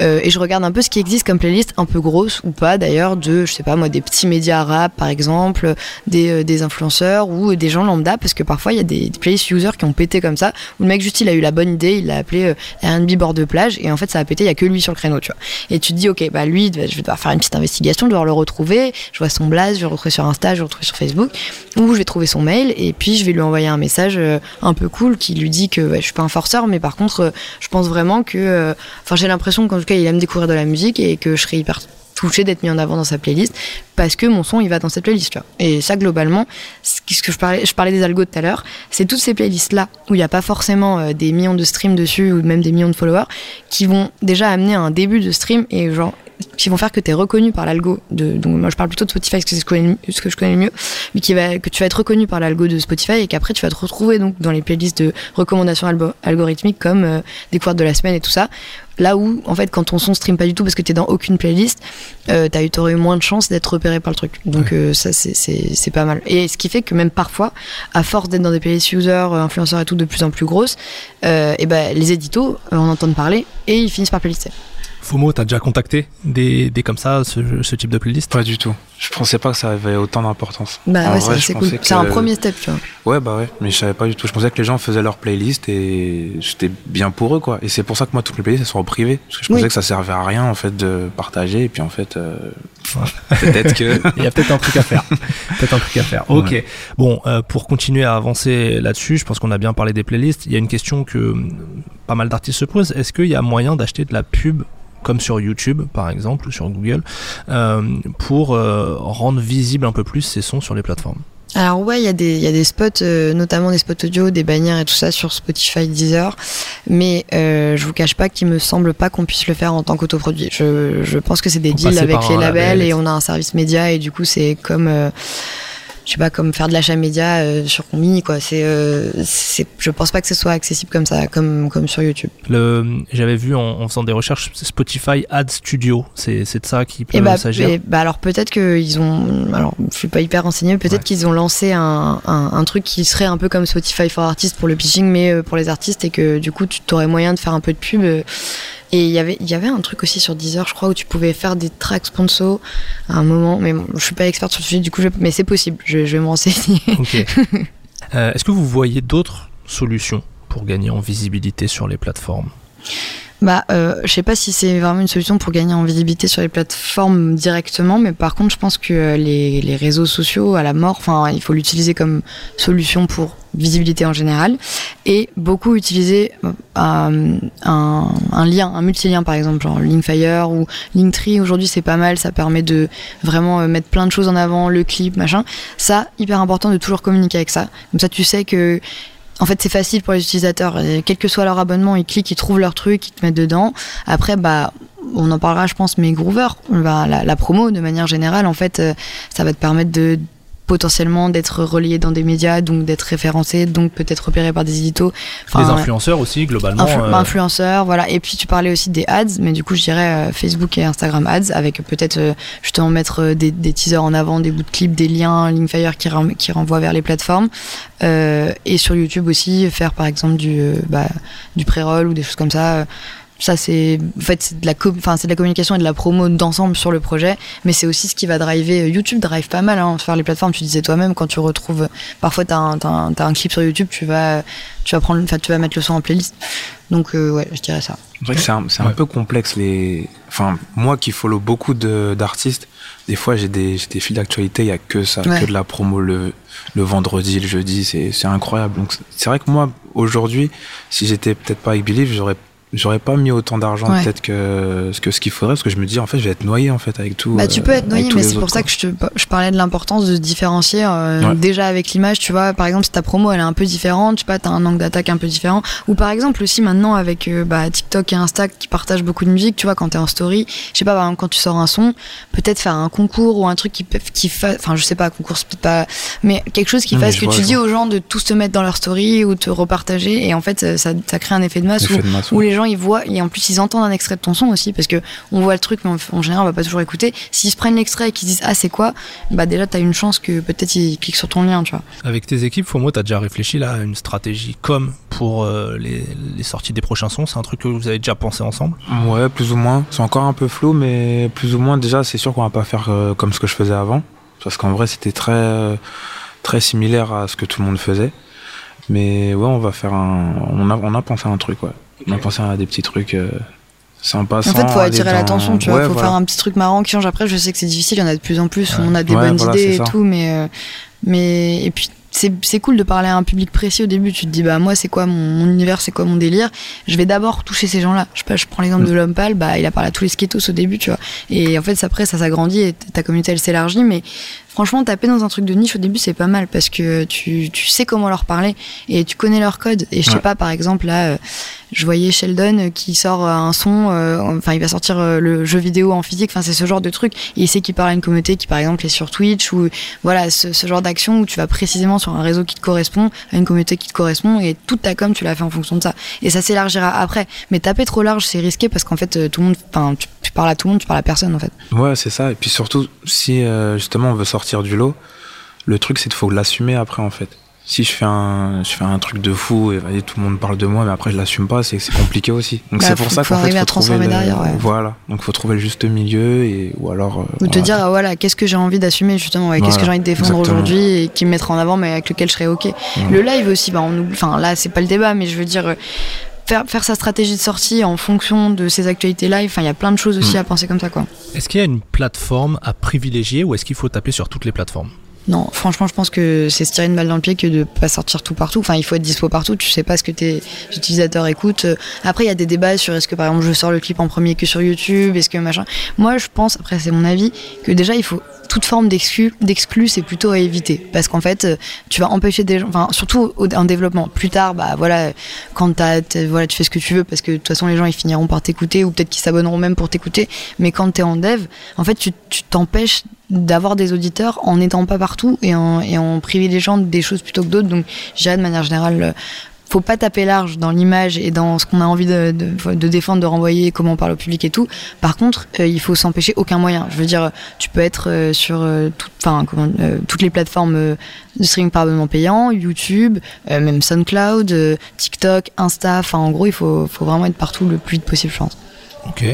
Euh, et je regarde un peu ce qui existe comme playlist un peu grosse ou pas d'ailleurs de je sais pas moi des petits médias rap par exemple des, euh, des influenceurs ou des gens lambda parce que parfois il y a des, playlists users qui ont pété comme ça où le mec juste il a eu la bonne idée il l'a appelé euh, R&B bord de plage et en fait ça a pété il y a que lui sur le créneau tu vois. Et tu te dis ok bah lui je vais devoir faire une petite investigation je vais devoir le retrouver je vois son blaze je vais le retrouver sur Insta je vais le retrouver sur Facebook ou je vais trouver son mail et puis je vais lui envoyer un message un peu cool qui lui dit que je suis pas un forceur mais par contre je pense vraiment que enfin j'ai l'impression qu'en tout il aime découvrir de la musique et que je serais hyper touché d'être mis en avant dans sa playlist parce que mon son il va dans cette playlist là. Et ça globalement, ce que je parlais, je parlais des algos tout à l'heure, c'est toutes ces playlists là où il n'y a pas forcément euh, des millions de streams dessus ou même des millions de followers qui vont déjà amener un début de stream et genre qui vont faire que tu es reconnu par l'algo de donc moi je parle plutôt de Spotify parce que c'est ce, que je connais le mieux mais qui va que tu vas être reconnu par l'algo de Spotify et qu'après tu vas te retrouver donc dans les playlists de recommandations algorithmiques comme euh, découverte de la semaine et tout ça. Là où en fait quand ton son stream pas du tout parce que tu es dans aucune playlist euh, tu aurais eu moins de chances d'être repéré par le truc. Donc euh, ça c'est pas mal. Et ce qui fait que même parfois à force d'être dans des playlists users euh, influenceurs et tout de plus en plus grosses et ben les éditos en entendent parler et ils finissent par playlister FOMO, t'as déjà contacté des, des comme ça, ce, ce, type de playlist? Pas du tout. Je pensais pas que ça avait autant d'importance. Bah ouais, c'est cool. C'est un premier step, tu vois. Ouais, bah ouais, mais je savais pas du tout. Je pensais que les gens faisaient leur playlist et j'étais bien pour eux, quoi. Et c'est pour ça que moi, toutes mes playlists, elles sont en privé. Parce que je pensais que ça servait à rien, en fait, de partager. Et puis, en fait, euh, peut-être que. Il y a peut-être un truc à faire. peut-être un truc à faire. Ok. Bon, euh, pour continuer à avancer là-dessus, je pense qu'on a bien parlé des playlists. Il y a une question que hum, pas mal d'artistes se posent. Est-ce qu'il y a moyen d'acheter de la pub comme sur YouTube par exemple ou sur Google, euh, pour euh, rendre visible un peu plus ces sons sur les plateformes. Alors ouais, il y, a des, y a des spots, euh, notamment des spots audio, des bannières et tout ça sur Spotify, Deezer, mais euh, je vous cache pas qu'il me semble pas qu'on puisse le faire en tant qu'autoproduit. Je, je pense que c'est des deals avec les labels et on a un service média et du coup c'est comme je sais pas, comme faire de l'achat média euh, sur Combini, quoi. C'est, euh, je pense pas que ce soit accessible comme ça, comme, comme sur YouTube. Le, j'avais vu en, faisant des recherches Spotify Ad Studio, c'est, c'est de ça qui peut et bah, s'agir. bah alors peut-être qu'ils ont, alors je suis pas hyper renseigné, peut-être qu'ils ont lancé un, un, un, truc qui serait un peu comme Spotify for Artists pour le pitching, mais euh, pour les artistes et que du coup tu aurais moyen de faire un peu de pub. Et il y avait, il y avait un truc aussi sur Deezer, je crois, où tu pouvais faire des tracks sponsor à un moment. Mais bon, je suis pas experte sur le sujet, du coup, mais c'est possible. Je, je, vais me renseigner. euh, Est-ce que vous voyez d'autres solutions pour gagner en visibilité sur les plateformes? Bah, euh, je sais pas si c'est vraiment une solution pour gagner en visibilité sur les plateformes directement, mais par contre, je pense que euh, les, les réseaux sociaux à la mort, enfin, il faut l'utiliser comme solution pour visibilité en général, et beaucoup utiliser euh, un, un, lien, un multilien par exemple, genre Linkfire ou Linktree. Aujourd'hui, c'est pas mal, ça permet de vraiment euh, mettre plein de choses en avant, le clip, machin. Ça, hyper important de toujours communiquer avec ça. Comme ça, tu sais que en fait, c'est facile pour les utilisateurs. quel que soit leur abonnement, ils cliquent, ils trouvent leur truc, ils te mettent dedans. Après, bah, on en parlera, je pense, mais Groover, bah, la, la, promo, de manière générale, en fait, euh, ça va te permettre de potentiellement d'être relayé dans des médias, donc d'être référencé, donc peut-être repéré par des éditos. Enfin, des influenceurs aussi, globalement. Euh. Influenceurs, voilà. Et puis tu parlais aussi des ads, mais du coup je dirais euh, Facebook et Instagram ads, avec peut-être euh, justement mettre des, des, teasers en avant, des bouts de clips, des liens, Linkfire qui, qui renvoient vers les plateformes. et sur YouTube aussi, faire par exemple du, bah, du pré-roll ou des choses comme ça ça c'est en fait c'est de la enfin c'est de la communication et de la promo d'ensemble sur le projet mais c'est aussi ce qui va driver YouTube drive pas mal hein, faire les plateformes. Tu disais toi-même quand tu retrouves parfois t'as un, as un, clip sur YouTube tu vas tu vas prendre tu vas mettre le son en playlist. Donc euh, ouais je dirais ça. C'est vrai que c'est un, un peu complexe les enfin moi qui follow beaucoup d'artistes des fois j'ai des, des fils d'actualité il y a que ça que de la promo le le vendredi le jeudi c'est incroyable. Donc c'est vrai que moi aujourd'hui si j'étais peut-être pas avec Believe j'aurais j'aurais pas mis autant d'argent peut-être que, que ce qu'il faudrait parce que je me dis en fait je vais être noyé en fait avec tout bah tu peux être noyé mais c'est pour ça que je, te, je parlais de l'importance de se différencier euh, déjà avec l'image tu vois. Par exemple si ta promo elle est un peu différente tu sais pas t'as un angle d'attaque un peu différent. Ou par exemple aussi maintenant avec euh, bah, TikTok et Insta qui partagent beaucoup de musique tu vois quand t'es en story je sais pas par exemple quand tu sors un son peut-être faire un concours ou un truc qui qui fasse enfin je sais pas concours peut pas mais quelque chose qui fasse que tu dis aux gens de tous te mettre dans leur story ou te repartager et en fait ça, ça crée un effet de masse, où, les gens ils voient et en plus ils entendent un extrait de ton son aussi parce que on voit le truc mais en, général on va pas toujours écouter. S'ils se prennent l'extrait et qu'ils disent ah c'est quoi, bah déjà t'as une chance que peut-être ils cliquent sur ton lien, tu vois. Avec tes équipes, Fomo, t'as déjà réfléchi là à une stratégie comme pour euh, les, les, sorties des prochains sons? C'est un truc que vous avez déjà pensé ensemble? Ouais, plus ou moins. C'est encore un peu flou, mais plus ou moins déjà c'est sûr qu'on va pas faire euh, comme ce que je faisais avant parce qu'en vrai c'était très euh, très similaire à ce que tout le monde faisait. Mais ouais, on va faire un. On a, on a pensé à un truc, ouais. On a pensé à des petits trucs euh, sympas. En fait, faut attirer l'attention, tu vois. Faut faire un petit truc marrant qui change. Après, je sais que c'est difficile, il y en a de plus en plus. On a des bonnes idées et tout, mais. Euh, mais et puis c'est cool de parler à un public précis au début. Tu te dis, bah, moi, c'est quoi mon, univers, c'est quoi mon délire? Je vais d'abord toucher ces gens-là. Je sais pas, je prends l'exemple de mm. l'homme pâle, bah, il a parlé à tous les skatos au début, tu vois. Et en fait, après, ça s'agrandit et ta communauté, elle s'élargit. Mais franchement, taper dans un truc de niche au début, c'est pas mal parce que tu, tu, sais comment leur parler et tu connais leur code. Et je sais pas, par exemple, là, euh, je voyais Sheldon qui sort un son, euh, enfin, il va sortir euh, le jeu vidéo en physique. Enfin, c'est ce genre de truc. Et il sait qu'il parle à une communauté qui, par exemple, est sur Twitch ou voilà, ce, ce genre d'action où tu vas précisément sur un réseau qui te correspond, à une communauté qui te correspond et toute ta com, tu l'as fait en fonction de ça. Et ça s'élargira après. Mais taper trop large, c'est risqué parce qu'en fait, tout le monde, enfin, tu, parles à tout le monde, tu parles à personne, en fait. Ouais, c'est ça. Et puis surtout, si justement on veut sortir du lot, le truc c'est qu'il faut l'assumer après en fait. si je fais un, je fais un truc de fou et tout le monde parle de moi, mais après je l'assume pas, c'est c'est compliqué aussi. Donc Bah, c'est pour faut- ça fait, arriver à transformer le- derrière, ouais. Voilà. Donc faut trouver le juste milieu et ou alors. euh, Ou te dire, ah, voilà, qu'est-ce que j'ai envie d'assumer justement, ouais, qu'est-ce que j'ai envie de défendre aujourd'hui et qui me mettra en avant, mais avec lequel je serais ok. Le live aussi, bah, on oublie- enfin là, c'est pas le débat, mais je veux dire. Faire, faire sa stratégie de sortie en fonction de ses actualités live, enfin il y a plein de choses aussi Mm. à penser comme ça quoi. Est-ce qu'il y a une plateforme à privilégier ou est-ce qu'il faut taper sur toutes les plateformes? Non, franchement, je pense que c'est se tirer une balle dans le pied que de pas sortir tout partout. Enfin, il faut être dispo partout. Tu sais pas ce que tes utilisateurs écoutent. Après, il y a des débats sur est-ce que par exemple je sors le clip en premier que sur YouTube, est-ce que machin. Moi, je pense, après c'est mon avis, que déjà il faut toute forme d'exclus, c'est plutôt à éviter parce qu'en fait, euh, tu vas empêcher des gens, surtout en développement. Plus tard, bah voilà, quand t'as, voilà, tu fais ce que tu veux parce que de toute façon les gens ils finiront par t'écouter ou peut-être qu'ils s'abonneront même pour t'écouter. Mais quand t'es en dev, en fait, tu tu t'empêches d'avoir des auditeurs en n'étant pas partout et en, et en privilégiant des choses plutôt que d'autres. Donc, je dirais de manière générale, euh, faut pas taper large dans l'image et dans ce qu'on a envie de, de, de défendre, de renvoyer, comment on parle au public et tout. Par contre, euh, il faut s'empêcher aucun moyen. Je veux dire, tu peux être euh, sur euh, tout- comment, euh, toutes les plateformes euh, de streaming par abonnement payant, YouTube, même SoundCloud, TikTok, Insta. Enfin, en gros, il faut, faut vraiment être partout le plus vite possible, je pense. Ok.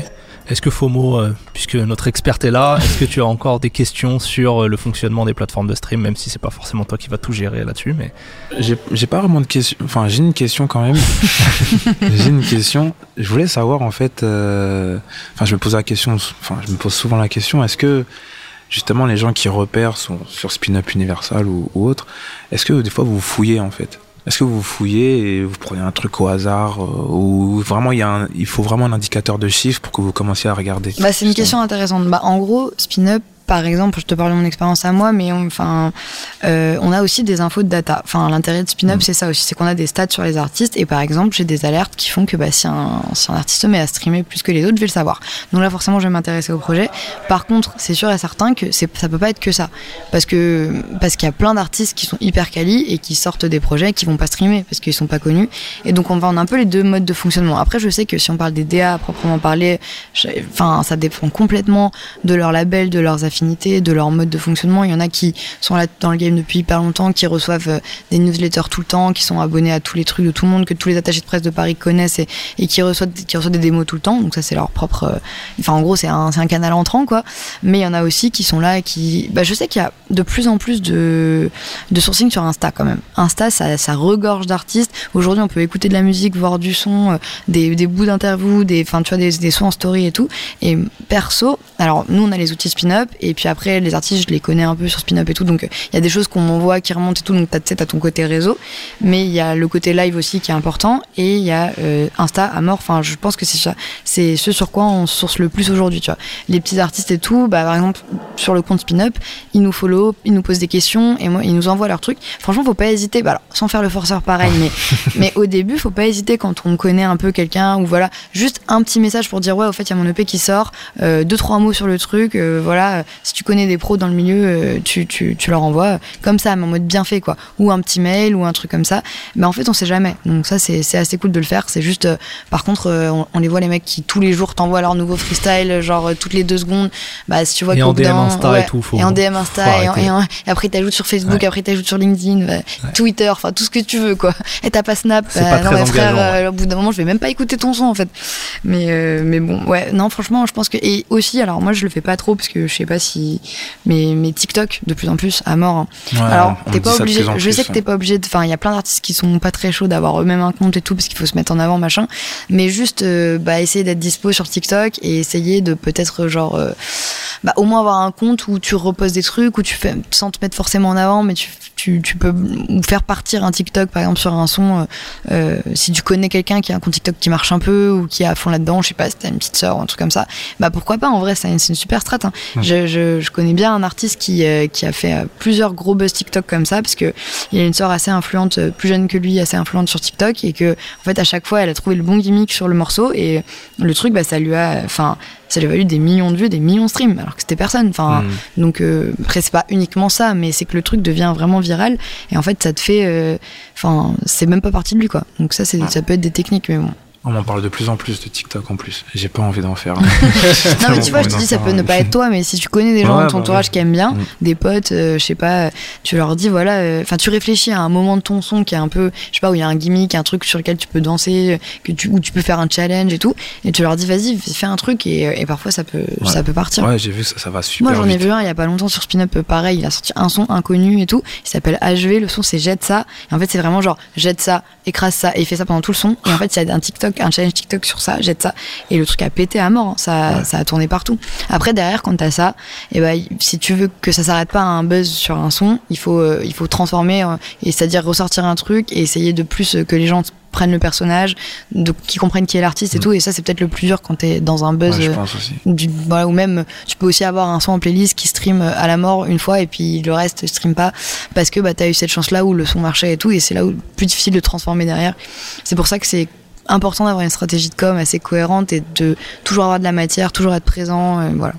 Est-ce que FOMO, euh, puisque notre experte est là, est-ce que tu as encore des questions sur euh, le fonctionnement des plateformes de stream, même si c'est pas forcément toi qui vas tout gérer là-dessus, mais J'ai pas vraiment de question. Enfin, j'ai une question quand même. j'ai une question. Je voulais savoir en fait. euh, Enfin, je me pose la question. Enfin, je me pose souvent la question. Est-ce que justement les gens qui repèrent sont sur Spin-up Universal ou, ou autre, est-ce que des fois vous fouillez en fait? Est-ce que vous fouillez et vous prenez un truc au hasard euh, ou vraiment il y a un- il faut vraiment un indicateur de chiffres pour que vous commenciez à regarder Bah, c'est une question intéressante. Bah, en gros, spin-up, par exemple, je te parle de mon expérience à moi, mais on, enfin, euh, on a aussi des infos de data. Enfin, l'intérêt de spin-up, Mm. c'est ça aussi, c'est qu'on a des stats sur les artistes. Et par exemple, j'ai des alertes qui font que bah, si, un, si un artiste se met à streamer plus que les autres, je vais le savoir. Donc là, forcément, je vais m'intéresser au projet. Par contre, c'est sûr et certain que c'est, ça peut pas être que ça, parce que parce qu'il y a plein d'artistes qui sont hyper quali et qui sortent des projets qui vont pas streamer parce qu'ils sont pas connus. Et donc, on va en un peu les deux modes de fonctionnement. Après, je sais que si on parle des DA à proprement parler, enfin, ça dépend complètement de leur label, de leurs de leur mode de fonctionnement. Il y en a qui sont là dans le game depuis hyper longtemps, qui reçoivent euh, des newsletters tout le temps, qui sont abonnés à tous les trucs de tout le monde, que tous les attachés de presse de Paris connaissent et, qui, reçoivent, qui reçoivent des démos tout le temps. Donc ça, c'est leur propre... euh, Enfin, en gros, c'est un, un canal entrant, quoi. Mais il y en a aussi qui sont là et qui... Bah, je sais qu'il y a de plus en plus de, sourcing sur Insta, quand même. Insta, ça, regorge d'artistes. Aujourd'hui, on peut écouter de la musique, voir du son, euh, des, bouts d'interviews, des, des, sons en story et tout. Et perso, alors nous on a les outils spin-up puis après les artistes je les connais un peu sur spin-up et tout donc euh, il y a des choses qu'on m'envoie qui remontent et tout donc tu sais, t'as ton côté réseau. Mais il y a le côté live aussi qui est important et il y a euh, Insta à mort. Enfin je pense que c'est ça c'est ce sur quoi on source le plus aujourd'hui tu vois. Les petits artistes et tout bah par exemple sur le compte spin-up ils nous follow ils nous posent des questions et moi ils nous envoient leurs trucs. Franchement faut pas hésiter. Bah alors sans faire le forceur pareil mais mais au début faut pas hésiter quand on connaît un peu quelqu'un ou voilà juste un petit message pour dire ouais au fait il y a mon EP qui sort euh, deux trois mots sur le truc euh, voilà euh, si tu connais des pros dans le milieu euh, tu, tu, tu leur envoies comme ça mais en mode bien fait quoi. Ou un petit mail ou un truc comme ça. Mais en fait on sait jamais. Donc ça c'est assez cool de le faire. C'est juste euh, par contre euh, on, on les voit les mecs qui tous les jours t'envoient leur nouveau freestyle genre toutes les deux secondes. Bah si tu vois Et en DM Insta ouais, et tout, faut- et en DM faut Insta et, en- et en- et après t'ajoutes sur Facebook Ouais. après t'ajoutes sur LinkedIn euh, Twitter enfin tout ce que tu veux quoi. Et t'as pas Snap. Bah, pas non très mais frère euh, au bout d'un moment je vais même pas écouter ton son en fait. Mais euh, mais bon ouais. Non franchement je pense que et aussi alors moi je le fais pas trop parce que je sais pas si mais mais TikTok de plus en plus à mort hein. Ouais, alors t'es pas obligé je plus, sais que t'es pas obligé enfin il y a plein d'artistes qui sont pas très chauds d'avoir eux-mêmes un compte et tout parce qu'il faut se mettre en avant machin mais juste euh, bah essayer d'être dispo sur TikTok et essayer de peut-être genre euh, bah, au moins avoir un compte où tu reposes des trucs où tu fais sans te mettre forcément en avant mais tu tu, tu peux ou faire partir un TikTok par exemple sur un son euh, si tu connais quelqu'un qui a un compte TikTok qui marche un peu ou qui est à fond là-dedans je sais pas si t'as une petite sœur ou un truc comme ça bah pourquoi pas en vrai c'est une, une super strat hein. je, je, je connais bien un artiste qui, euh, qui a fait euh, plusieurs gros buzz TikTok comme ça parce que il a une sœur assez influente euh, plus jeune que lui assez influente sur TikTok et que en fait à chaque fois elle a trouvé le bon gimmick sur le morceau et le truc bah ça lui a enfin ça lui a valu des millions de vues des millions de streams alors que c'était personne enfin. Mm. donc euh, après c'est pas uniquement ça mais c'est que le truc devient vraiment viral et en fait ça te fait euh, enfin c'est même pas partie de lui quoi. Donc ça c'est ça peut être des techniques mais bon On m'en parle de plus en plus de TikTok en plus. J'ai pas envie d'en faire. Non, mais tu vois, je te dis, ça peut ne pas être toi, mais si tu connais des gens Ouais, dans ton bah entourage ouais. qui aiment bien, Mm. des potes, euh, je sais pas, tu leur dis, voilà, euh, enfin, tu réfléchis à un moment de ton son qui est un peu, je sais pas, où il y a un gimmick, un truc sur lequel tu peux danser, que tu, où tu peux faire un challenge et tout, et tu leur dis, vas-y, fais un truc, et, euh, et parfois ça peut, Ouais. ça peut partir. Ouais, j'ai vu ça, ça va super Moi j'en ai vu un il y a pas longtemps sur Spin Up pareil, il a sorti un son inconnu et tout, il s'appelle HV, le son c'est jette ça, et en fait c'est vraiment genre jette ça, écrase ça, et il fait ça pendant tout le son, et en fait il y a un TikTok, un challenge TikTok sur ça, jette ça, et le truc a pété à mort, hein. ça, Ouais. ça a tourné partout. Après derrière quand t'as ça, et ben si tu veux que ça s'arrête pas à un buzz sur un son, il faut, euh, il faut transformer, euh, et c'est-à-dire ressortir un truc et essayer de plus euh, que les gens prennent le personnage, de, qui comprennent qui est l'artiste et Mm. tout, et ça c'est peut-être le plus dur quand t'es dans un buzz Ouais, je pense aussi. du, voilà, ou même tu peux aussi avoir un son en playlist qui stream à la mort une fois et puis le reste stream pas parce que bah, tu as eu cette chance là où le son marchait et tout et c'est là où plus difficile de transformer derrière. C'est pour ça que c'est important d'avoir une stratégie de com assez cohérente et de toujours avoir de la matière, toujours être présent. euh, voilà.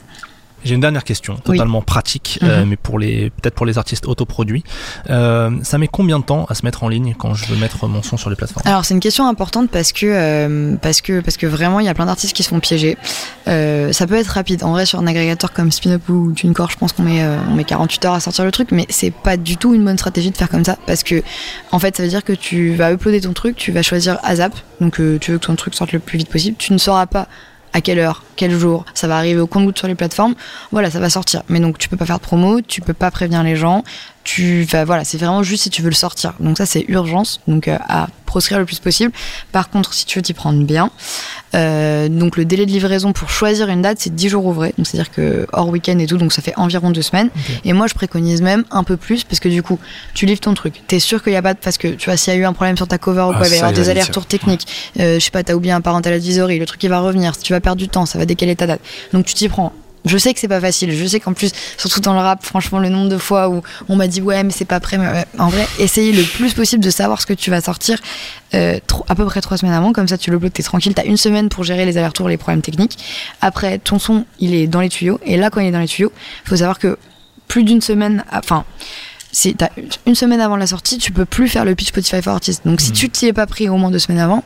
J'ai une dernière question, Oui. totalement pratique, Mhm. euh, mais pour les peut-être pour les artistes autoproduits. Euh, ça met combien de temps à se mettre en ligne quand je veux mettre mon son sur les plateformes? Alors c'est une question importante parce que euh, parce que parce que vraiment il y a plein d'artistes qui se font piéger. Euh, ça peut être rapide. En vrai sur un agrégateur comme Spinup ou TuneCore, je pense qu'on met on met 48 heures à sortir le truc, mais c'est pas du tout une bonne stratégie de faire comme ça parce que en fait ça veut dire que tu vas uploader ton truc, tu vas choisir ASAP, donc tu veux que ton truc sorte le plus vite possible. Tu ne sauras pas à quelle heure, quel jour, ça va arriver au compte-goutte sur les plateformes. Voilà, ça va sortir. Mais donc tu peux pas faire de promo, tu peux pas prévenir les gens. Tu, enfin, voilà, c'est vraiment juste si tu veux le sortir. Donc ça c'est urgence, donc euh, à proscrire le plus possible. Par contre, si tu veux t'y prendre bien, euh, donc le délai de livraison pour choisir une date c'est 10 jours ouvrés. Donc c'est-à-dire que hors week-end et tout, donc ça fait environ deux semaines. Et moi je préconise même un peu plus parce que du coup tu livres ton truc. T'es sûr qu'il y a pas de parce que tu vois s'il y a eu un problème sur ta cover ou Ah, quoi, il va y avoir des allers-retours techniques. Euh, je sais pas, t'as oublié un parental advisory, le truc il va revenir, tu vas perdre du temps, ça va décaler ta date. Donc tu t'y prends. Je sais que c'est pas facile. Je sais qu'en plus, surtout dans le rap, franchement, le nombre de fois où on m'a dit ouais, mais c'est pas prêt. Mais en vrai, essayez le plus possible de savoir ce que tu vas sortir euh, à peu près trois semaines avant. Comme ça, tu le bloques, t'es tranquille. T'as une semaine pour gérer les allers-retours, les problèmes techniques. Après, ton son, il est dans les tuyaux. Et là, quand il est dans les tuyaux, faut savoir que plus d'une semaine, enfin, une semaine avant la sortie, tu peux plus faire le pitch Spotify for Artists. Donc si Mhm. tu t'y es pas pris au moins deux semaines avant,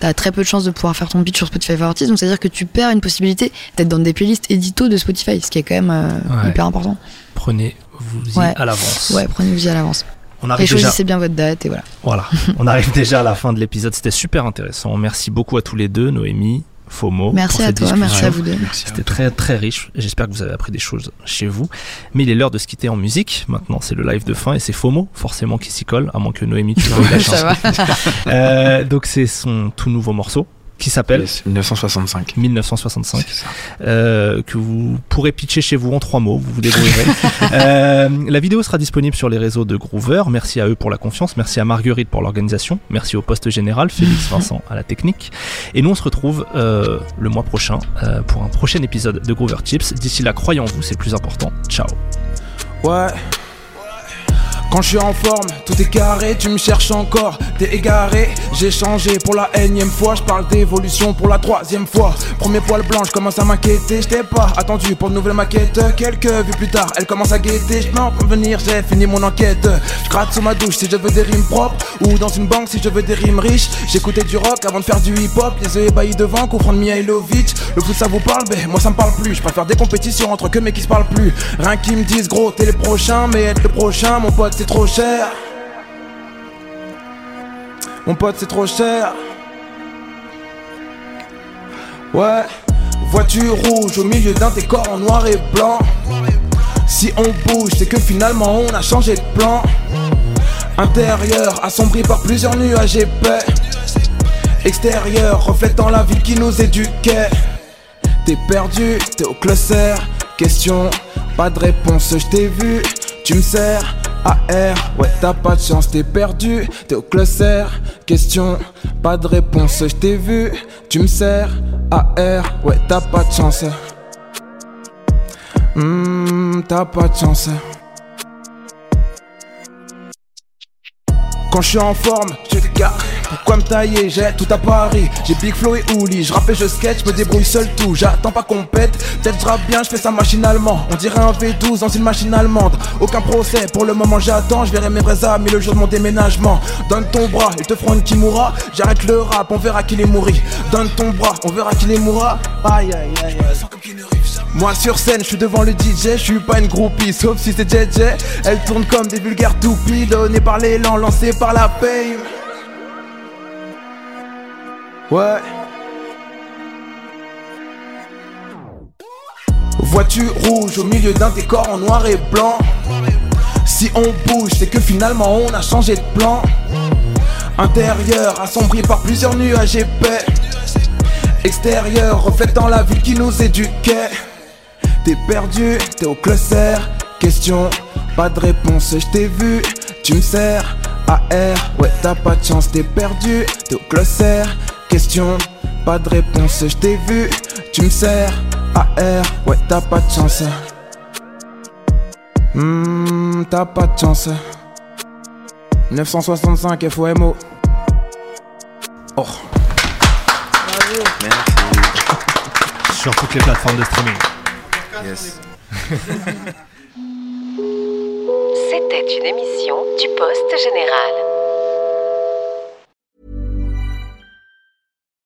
t'as très peu de chances de pouvoir faire ton pitch sur Spotify for Artists. Donc c'est à dire que tu perds une possibilité d'être dans des playlists édito de Spotify, ce qui est quand même euh, Ouais. hyper important. Prenez-vous-y Ouais. à l'avance. Ouais, prenez-vous à l'avance. On Et arrive déjà. choisissez bien votre date et voilà. Voilà, on arrive déjà à la fin de l'épisode. C'était super intéressant. Merci beaucoup à tous les deux, Noémie, FOMO. Merci pour à cette toi, merci à vous deux. C'était très très riche. J'espère que vous avez appris des choses chez vous. Mais il est l'heure de se quitter en musique. Maintenant, c'est le live de fin et c'est FOMO, forcément, qui s'y colle, à moins que Noémie, tu la. Euh, donc, c'est son tout nouveau morceau qui s'appelle Yes, 1965. 1965, C'est ça. euh, que vous pourrez pitcher chez vous en trois mots, vous vous débrouillerez. Euh, la vidéo sera disponible sur les réseaux de Groover. Merci à eux pour la confiance, merci à Marguerite pour l'organisation, merci au poste général, Félix Vincent à la technique. Et nous on se retrouve euh, le mois prochain euh, pour un prochain épisode de Groover Chips. D'ici là, croyez en vous, c'est le plus important. Ciao. Ouais. Quand je suis en forme, tout est carré, tu me cherches encore, t'es égaré. J'ai changé pour la énième fois, je parle d'évolution pour la troisième fois. Premier poil blanc, je commence à m'inquiéter, je t'ai pas attendu pour de nouvelles maquettes. Quelques vues plus tard, elle commence à guetter, je peux en venir, j'ai fini mon enquête. Je gratte sous ma douche si je veux des rimes propres, ou dans une banque si je veux des rimes riches. J'écoutais du rock avant de faire du hip hop, les yeux ébahis devant, comprendre Mihailovic. Le foot ça vous parle, ben moi ça me parle plus. Je préfère des compétitions entre que mecs qui se parlent plus. Rien qui me disent gros, t'es le prochain, mais être le prochain, mon pote c'est trop cher. Mon pote c'est trop cher. Ouais, voiture rouge au milieu d'un décor en noir et blanc. Si on bouge, c'est que finalement on a changé de plan. Intérieur assombri par plusieurs nuages épais. Extérieur reflétant la ville qui nous éduquait. T'es perdu, t'es au cluster. Question, pas de réponse, je t'ai vu. Tu me sers AR, ouais, t'as pas de chance, t'es perdu. T'es au cluster. Question, pas de réponse, je t'ai vu. Tu me sers AR, ouais, t'as pas de chance. Hmm, t'as pas de chance. Quand je suis en forme, je te. Pourquoi me tailler J'ai tout à Paris. J'ai Big Flow et Ouli. Je rappe je sketch, me débrouille seul tout. J'attends pas qu'on pète. Peut-être je bien, je fais ça machinalement. On dirait un V12 dans une machine allemande. Aucun procès, pour le moment j'attends. Je verrai mes vrais amis le jour de mon déménagement. Donne ton bras, ils te feront une Kimura. J'arrête le rap, on verra qui les mourit. Donne ton bras, on verra qui les mourra. Aïe aïe aïe. Moi sur scène, je suis devant le DJ, je suis pas une groupie, sauf si c'est JJ. Elle tourne comme des vulgaires toupies, données par l'élan, lancées par la paye. Ouais. Voiture rouge au milieu d'un décor en noir et blanc? Si on bouge, c'est que finalement on a changé de plan. Intérieur assombri par plusieurs nuages épais. Extérieur reflétant la ville qui nous éduquait. T'es perdu, t'es au cluster. Question, pas de réponse, je t'ai vu. Tu me sers. AR, ouais, t'as pas de chance, t'es perdu, t'es au cluster. Question, pas de réponse, je t'ai vu. Tu me sers. AR, ouais, t'as pas de chance. Hmm, t'as pas de chance. 965 FOMO. Oh. Merci. Sur toutes les plateformes de streaming. Yes. C'était une émission du Poste Général.